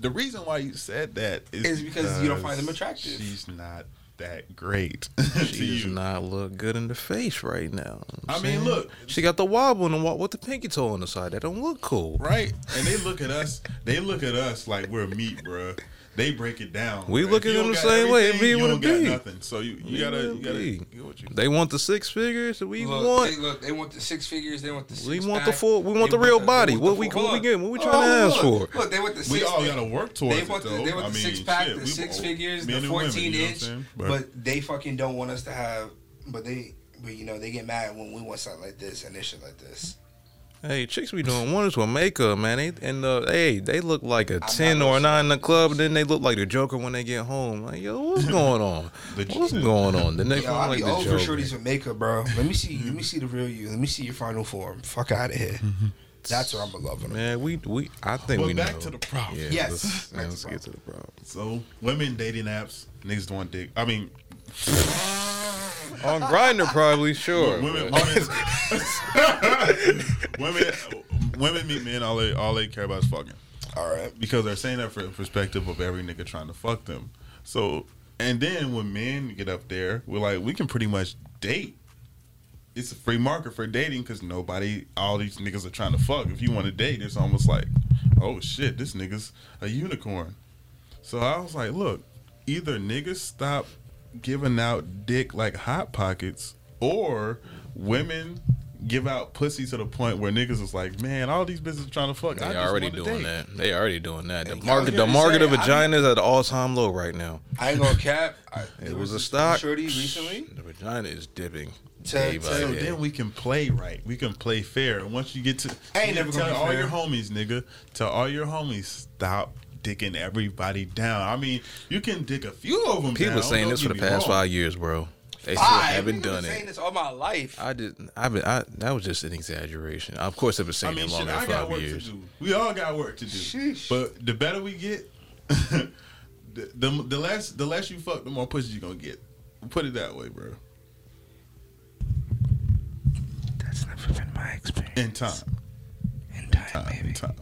the reason why you said that is, Is because you don't find them attractive. She's not that great. [LAUGHS] she does you. not look good in the face right now. I I'm mean, saying. look. she got the wobble and the walk with the pinky toe on the side. That don't look cool. right? And they [LAUGHS] look at us. They look at us like we're meat, bruh. They break it down. We bruh. look at them the same way, everything, and be you what don't it got be. nothing. So you, you gotta you gotta be. get what you. They want the six figures. We Look, want. they, look, they want the six figures. They want the. We Six want the full. We they want the real they body. want What we full- what we hold get? on. What we Oh, trying to ask look, for? Look, they want the. We Six all gotta work towards They it want the, though. they want I the mean, six pack, shit, the six both- figures, the fourteen you know what I'm inch. But they fucking don't want us to have. But they, but you know, they get mad when we want something like this and this shit like this. Hey, chicks be doing wonders with makeup, man. They, and uh, hey, they look like a not ten or a listening. nine in the club, and then they look like the Joker when they get home. Like, yo, what's [LAUGHS] going on? The- what's going on? The next Yo, one I like be the over Joker. shorties with makeup, bro. Let me see. Let me see the real you. Let me see your final form. Fuck out of here. That's what I'm loving. Man, we we I think we But we back know. to the problem. Yeah, Yes, let's, back to let's the get to the problem. So women dating apps, niggas don't want dick. I mean, On Grindr, probably sure. women, women, [LAUGHS] [LAUGHS] women, women meet men. All they all they care about is fucking. All right. because they're saying that from the perspective of every nigga trying to fuck them. So, and then when men get up there, we're like, we can pretty much date. It's a free market for dating because nobody, all these niggas are trying to fuck. If you want to date, it's almost like, oh shit, this nigga's a unicorn. So I was like, look, either niggas stop giving out dick like hot pockets, or women give out pussy to the point where niggas is like, man, all these bitches are trying to fuck. I They just already wanna doing that. They already doing that. The Hey, market, I the was market gonna of vaginas at an all time low right now. I ain't gonna cap. I, [LAUGHS] It there was a stock. Shorty recently. The vagina is dipping. To- day So then we can play right. We can play fair. And once you get to, I ain't never tell gonna be all fair. your homies, nigga, tell all your homies, stop dicking everybody down. I mean, you can dick a few of them. People down, saying don't this for the past wrong. five years, bro. They still Five. haven't Niggas been done saying it. this all my life. I did. I've been. I that was just an exaggeration. Of course, I've been I saying mean, it shit, longer I than five years. We all got work to do. Sheesh. But the better we get, [LAUGHS] the, the the less the less you fuck, the more pussy you gonna get. Put it that way, bro. That's never been my experience. In time, In time, time, baby. time.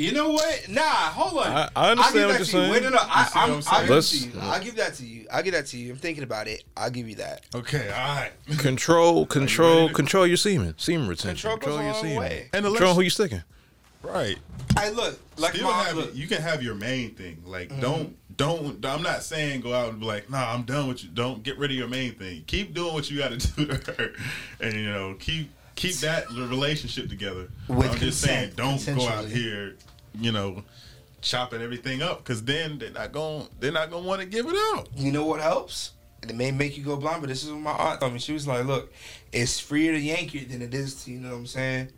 You know what? Nah, hold on. I- I understand I'll what give that you're to you. saying. Wait, no, no. I, see what I'm, I'm I'll give it Let's- to you. I'll give that to you. I'll give that to you. I'm thinking about it. I'll give you that. Okay, all right. Control, control, ready control your semen. Semen retention. Control goes Control a your long semen. way. And Control unless- who you sticking. Right. I look like Still my have look. You can have your main thing. Like Mm-hmm. don't don't. I'm not saying go out and be like, nah, I'm done with you. Don't get rid of your main thing. Keep doing what you got to [LAUGHS] do to her, and you know keep keep that relationship together. With I'm just saying, consent, don't go out consensually. here, you know, chopping everything up because then they're not going they're not gonna want to give it out. You know what helps? And it may make you go blind, but this is what my aunt told me. She was like, "Look, it's freer to yank it than it is to, you know what I'm saying?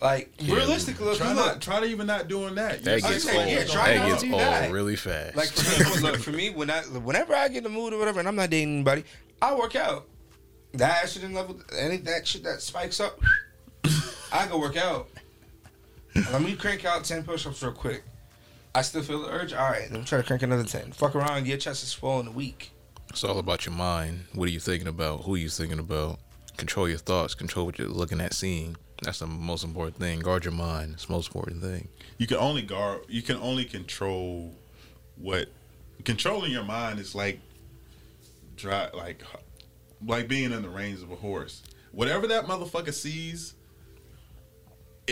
Like Yeah, realistically, look, Try look, not try to even not doing that. That You- gets say, old. yeah, try that not gets to do old that. really fast. Like for me, look for me when I whenever I get in the mood or whatever, and I'm not dating anybody, I work out. That shit estrogen level, any that shit that spikes up, I go work out. Let me crank out ten push-ups real quick. I still feel the urge. All right, let me try to crank another ten. Fuck around, your chest is swollen a week. It's all about your mind. What are you thinking about? Who are you thinking about? Control your thoughts. Control what you're looking at, seeing. That's the most important thing. Guard your mind. It's the most important thing. you can only guard you can only control what controlling your mind is like dry like like being in the reins of a horse whatever that motherfucker sees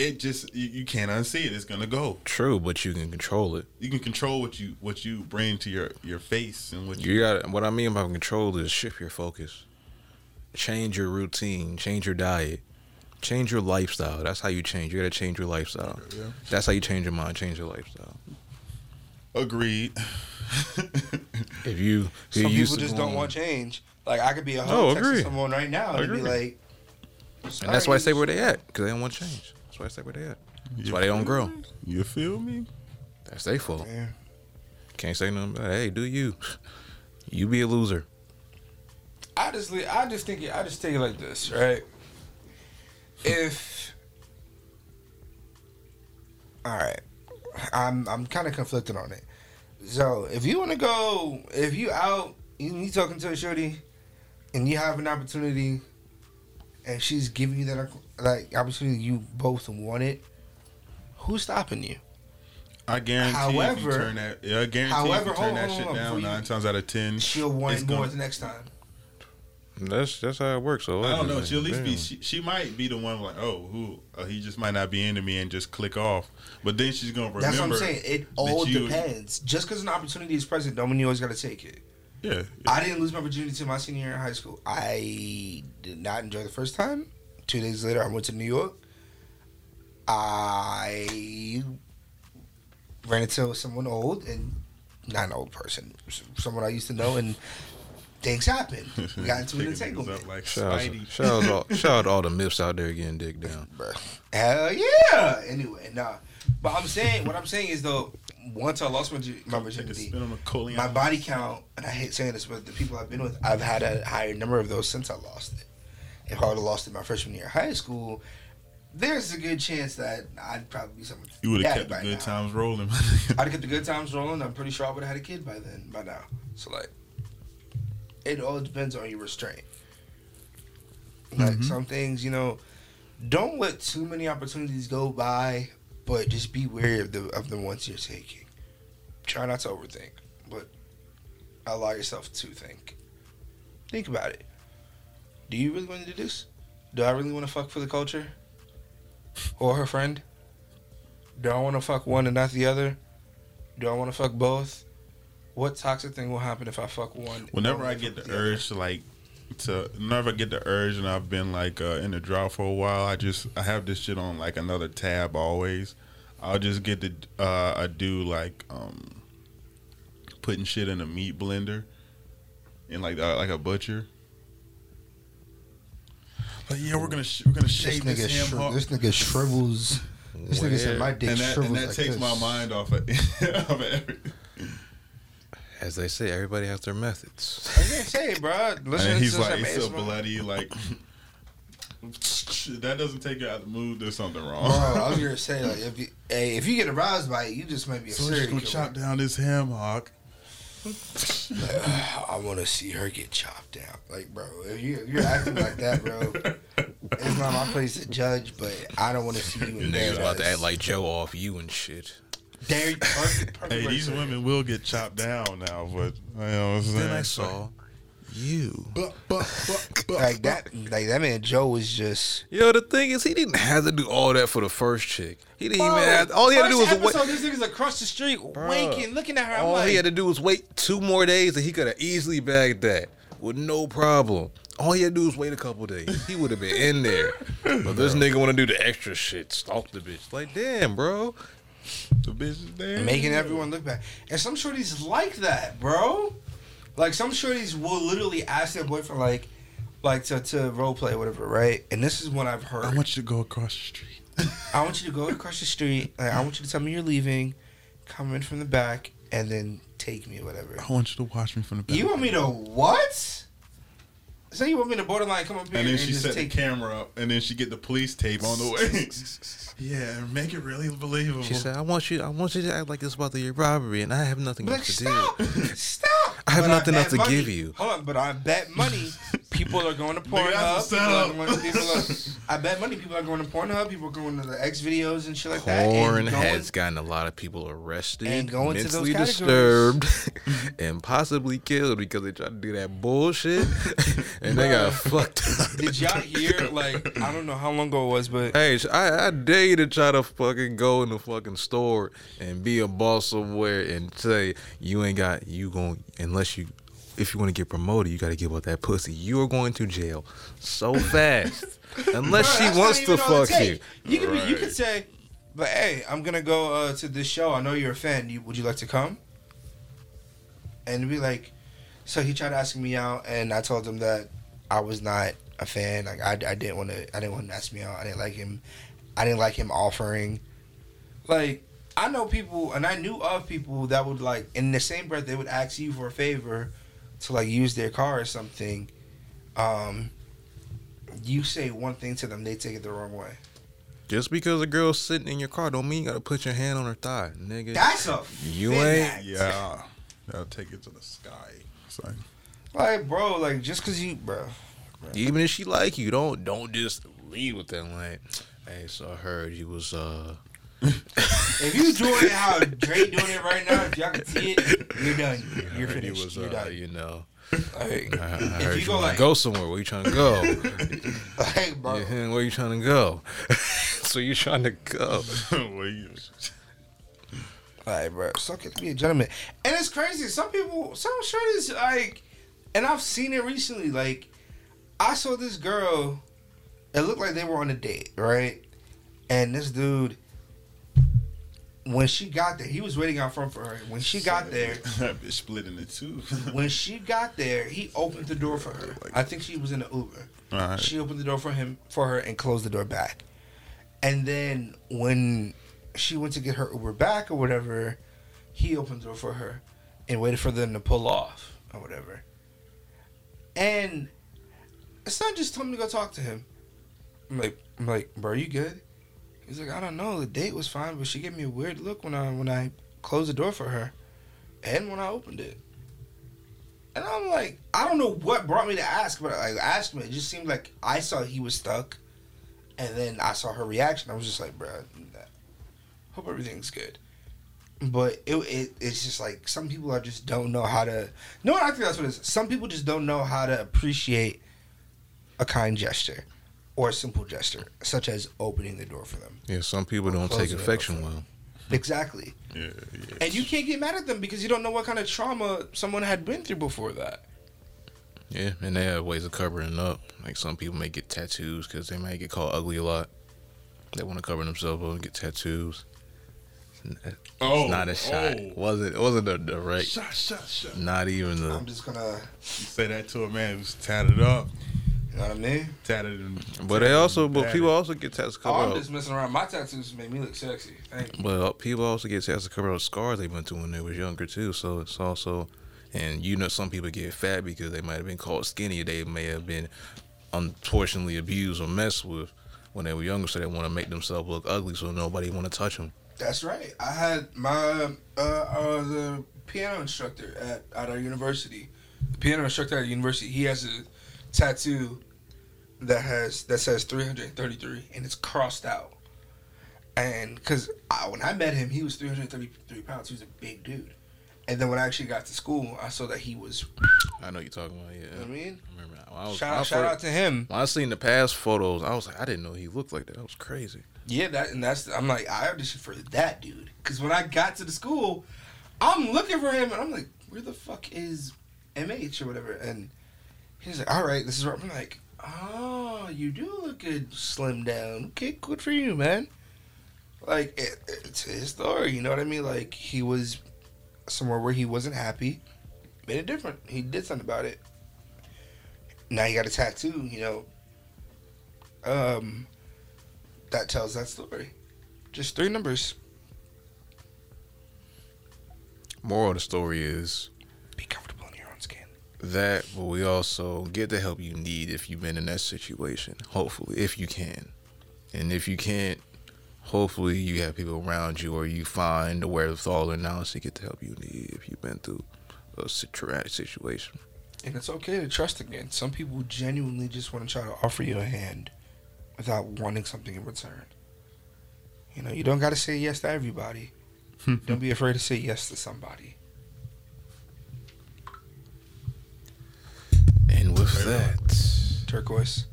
it just you, you can't unsee it it's gonna go True, but you can control it. you can control what you what you bring to your your face and what you You got what I mean by control is shift your focus, change your routine, change your diet, change your lifestyle. That's how you change. You got to change your lifestyle. yeah. That's how you change your mind. Change your lifestyle. agreed [LAUGHS] If you, if Some you're people just don't want change. Like I could be a No, hoe texting someone right now and be like, and that's why I say where they at because they don't want change. That's why I say where they at. That's You why they don't grow. me? you feel me That's their fault. Yeah. Can't say nothing about. it. Hey, do you? You be a loser. I just I just think it, I just take it like this, right? If all right, I'm I'm kind of conflicted on it. So if you want to go, if you out, you, you talking to a shorty, and you have an opportunity, and she's giving you that like opportunity you both want it, who's stopping you? I guarantee if you However- turn that yeah, I guarantee however, if you turn hold that on, shit hold on, down before you- nine times out of ten She'll want it more gonna- the next time. That's that's how it works. So I don't know. She'll at least Damn. be. She, she might be the one like, oh, who? Uh, he just might not be into me and just click off. But then she's gonna remember. That's what I'm saying. It all you- depends. Just because an opportunity is present, don't mean you always got to take it. Yeah. I didn't lose my virginity to my senior year in high school. I did not enjoy the first time. Two days later, I went to New York. I ran into someone old and not an old person, someone I used to know, and things happened. We [LAUGHS] got into an Picking niggas entanglement. like Shout out, Spidey. shout out, all, [LAUGHS] shout out all the myths out there getting digged down. Bruh. Hell yeah! Anyway, nah. But I'm saying, what I'm saying is though, once I lost my, my virginity, spin on a Coleon. my body count, and I hate saying this, but the people I've been with, I've had a higher number of those since I lost it. If I would have lost it my freshman year of high school, there's a good chance that I'd probably be someone. You would have kept the good now. times rolling. [LAUGHS] I'd have kept the good times rolling. I'm pretty sure I would have had a kid by then, by now. So like, it all depends on your restraint. Like Mhm. some things, you know, don't let too many opportunities go by, but just be wary of the of the ones you're taking. Try not to overthink, but allow yourself to think. Think about it. Do you really want to do this? Do I really want to fuck for the culture? Or her friend? Do I want to fuck one and not the other? Do I want to fuck both? What toxic thing will happen if I fuck one? Whenever and I get fuck the urge to like to never get the urge and I've been like uh, in the drought for a while, I just I have this shit on like another tab always. I'll just get the uh, I do like um putting shit in a meat blender and like uh, like a butcher. Like yeah, we're gonna sh- we're gonna This shave nigga, this, ham shri- this nigga shrivels. This nigga said my dick and that, shrivels and that like takes this. my mind off of, [LAUGHS] of everything. As they say, everybody has their methods. I was gonna say, bro. Listen and he's to like, some it's so bloody, like that doesn't take you out of the mood. There's something wrong. Bro, I was gonna say, like, if you, hey, if you get aroused by it, you just might be a so we're just serial gonna killer. chop down this ham hock. I want to see her get chopped down. Like, bro, if, you, if you're acting like that, bro, it's not my place to judge, but I don't want to see you in Niggas about to act like Joe off you and shit. There, perfect, perfect Hey, these to say it. women will get chopped down now, but you know what I'm saying? Then I saw you. like that. Like that man Joe was just. Yo, the thing is, he didn't have to do all that for the first chick. He didn't even have. All he had to do was first wait. episode, This nigga's across the street, winking, looking at her. All like, he had to do was wait two more days, and he could have easily bagged that with no problem. All he had to do was wait a couple days. He would have been in there. But this [LAUGHS] nigga want to do the extra shit, stalk the bitch. Like, damn, bro. The bitch is there. making everyone look bad. And some shorties like that, bro. Like some shorties will literally ask their boyfriend, like, like to to role play, whatever, right? And this is what I've heard. I want you to go across the street. [LAUGHS] I want you to go across the street. Like, I want you to tell me you're leaving, come in from the back, and then take me, whatever. I want you to watch me from the back. You want me to what? So you want me to borderline come up here and and, then she just set the take? camera up, and then she get the police tape on the way. [LAUGHS] yeah, make it really believable. She said, "I want you. I want you to act like it's about the robbery, and I have nothing like, else to stop, do." [LAUGHS] stop. I have But nothing bet else to money- give you. Hold on, but I bet money [LAUGHS] people are going to Pornhub. People are going, people are, I bet money people are going to Pornhub. People are going to the X videos and shit like that. Porn has gotten a lot of people arrested, And going to those mentally categories. disturbed, [LAUGHS] and possibly killed because they tried to do that bullshit, and they got fucked up. Did y'all hear? Like, I don't know how long ago it was, but Hey, I, I dare you to try to fucking go in the fucking store and be a boss somewhere and say you ain't got you going unless you if you want to get promoted you got to give up that pussy. You are going to jail so [LAUGHS] fast unless Bro, she wants to even all it fuck you. You could be, you could Right. say, but hey, I'm gonna go uh, to this show. I know you're a fan. You, would you like to come? And be like, so he tried asking me out, and I told him that I was not a fan. Like I, I didn't want to. I didn't want to ask me out. I didn't like him. I didn't like him offering. Like I know people, and I knew of people that would like in the same breath they would ask you for a favor to like use their car or something. Um, you say one thing to them, they take it the wrong way. Just because a girl's sitting in your car don't mean you got to put your hand on her thigh, nigga. That's a You thin ain't- act. Yeah, that'll take it to the sky. It's like, like bro, like just cause you, bro. Even if she like you, don't don't just leave with that like, hey, so I heard you was uh [LAUGHS] If you doing it how Dre doing it right now, if y'all can see it, you're done. You're heard finished. You was you're uh, done. you know. Like, I, I if heard you you, go wanna like, go somewhere. Where you trying to go? like, bro, Yeah, where you trying to go? [LAUGHS] so you trying to go? [LAUGHS] well, you- Alright, bro. Suck it. Be a gentleman. And it's crazy. Some people, some shorties, like, and I've seen it recently. Like, I saw this girl. It looked like they were on a date, right? And this dude, when she got there, he was waiting out front for her. When she got there, [LAUGHS] that bitch split into two. [LAUGHS] when she got there, he opened the door for her. I think she was in the Uber. Alright. She opened the door for him for her and closed the door back. And then when she went to get her Uber back or whatever, he opened the door for her and waited for them to pull off or whatever. And son just told me to go talk to him. I'm like, I'm like, bro, you good? He's like, I don't know. The date was fine, but she gave me a weird look when I when I closed the door for her, and when I opened it. And I'm like, I don't know what brought me to ask, but I asked him. It just seemed like I saw he was stuck, and then I saw her reaction. I was just like, bro, hope everything's good. But it, it it's just like some people are just don't know how to. No, I think that's what it is. Some people just don't know how to appreciate a kind gesture or a simple gesture, such as opening the door for them. Yeah, some people don't take affection well. Exactly. [LAUGHS] yeah, yeah. And you can't get mad at them because you don't know what kind of trauma someone had been through before that. Yeah, and they have ways of covering up. Like some people may get tattoos because they might get called ugly a lot. They want to cover themselves up and get tattoos. It's Oh, not a shot. oh. wasn't It wasn't a direct. Shut, shut, shut. Not even the. I'm just gonna, You say that to a man who's tatted up, you know what I mean? tatted and. But they also, but people also get tattoos to Oh, I'm up. just messing around. My tattoos make me look sexy. Thank. But people also get tattoos to cover up scars they went through when they was younger too. So it's also, and you know, some people get fat because they might have been called skinny. They may have been unfortunately abused or messed with when they were younger, so they want to make themselves look ugly, so nobody want to touch them. That's right. I had my uh, uh the piano instructor at at our university. The piano instructor at the university. He has a tattoo that has that says 333 and it's crossed out. and because when I met him, he was 333 pounds. He was a big dude. And then when I actually got to school, I saw that he was. I know you're talking about. Yeah, You know what I mean, I remember. I was, shout out, shout first- out to him. When I seen the past photos, I was like, I didn't know he looked like that. That was crazy. Yeah, that and that's. I'm like, I auditioned for that dude because when I got to the school, I'm looking for him and I'm like, where the fuck is MH or whatever? And he's like, all right, this is. Where I'm like, oh, you do look good, slim down. Okay, good for you, man. Like it, it's his story, you know what I mean? Like he was somewhere where he wasn't happy, made it different. He did something about it. Now he got a tattoo, you know. Um, that tells that story. Just three numbers. Moral of the story is Be comfortable in your own skin. That, but we also get the help you need if you've been in that situation. Hopefully, if you can, and if you can't, hopefully you have people around you, or you find the wherewithal and knowledge to get the help you need if you've been through a situ- situation. And it's okay to trust again. Some people genuinely just want to try to offer you a hand without wanting something in return. You know, you don't got to say yes to everybody. [LAUGHS] don't be afraid to say yes to somebody. And with that, Turquoise.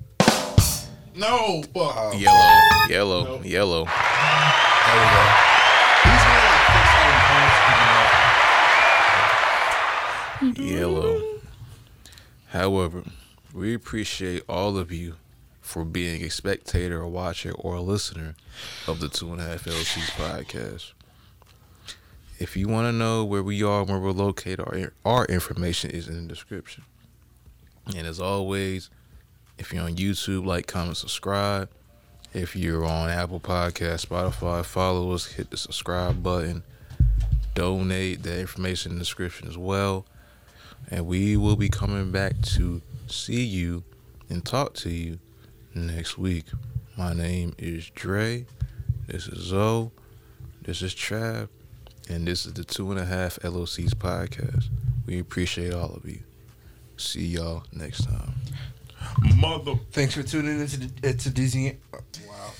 No, fuck. Um, yellow, yellow, Nope. yellow. There we go. He's gonna like fix that in post, yellow. However, we appreciate all of you for being a spectator, a watcher, or a listener of the Two and a Half LCs podcast. If you want to know where we are, where we're located, our, our information is in the description. And as always, if you're on YouTube, like, comment, subscribe. If you're on Apple Podcast, Spotify, follow us, hit the subscribe button, donate. The information in the description as well and we will be coming back to see you and talk to you next week. My name is Dre. This is Zoe. This is Trav. And this is the Two and a Half LOCs podcast. We appreciate all of you. See y'all next time. Mother. Thanks for tuning into the, uh, to Disney. Wow, shut up.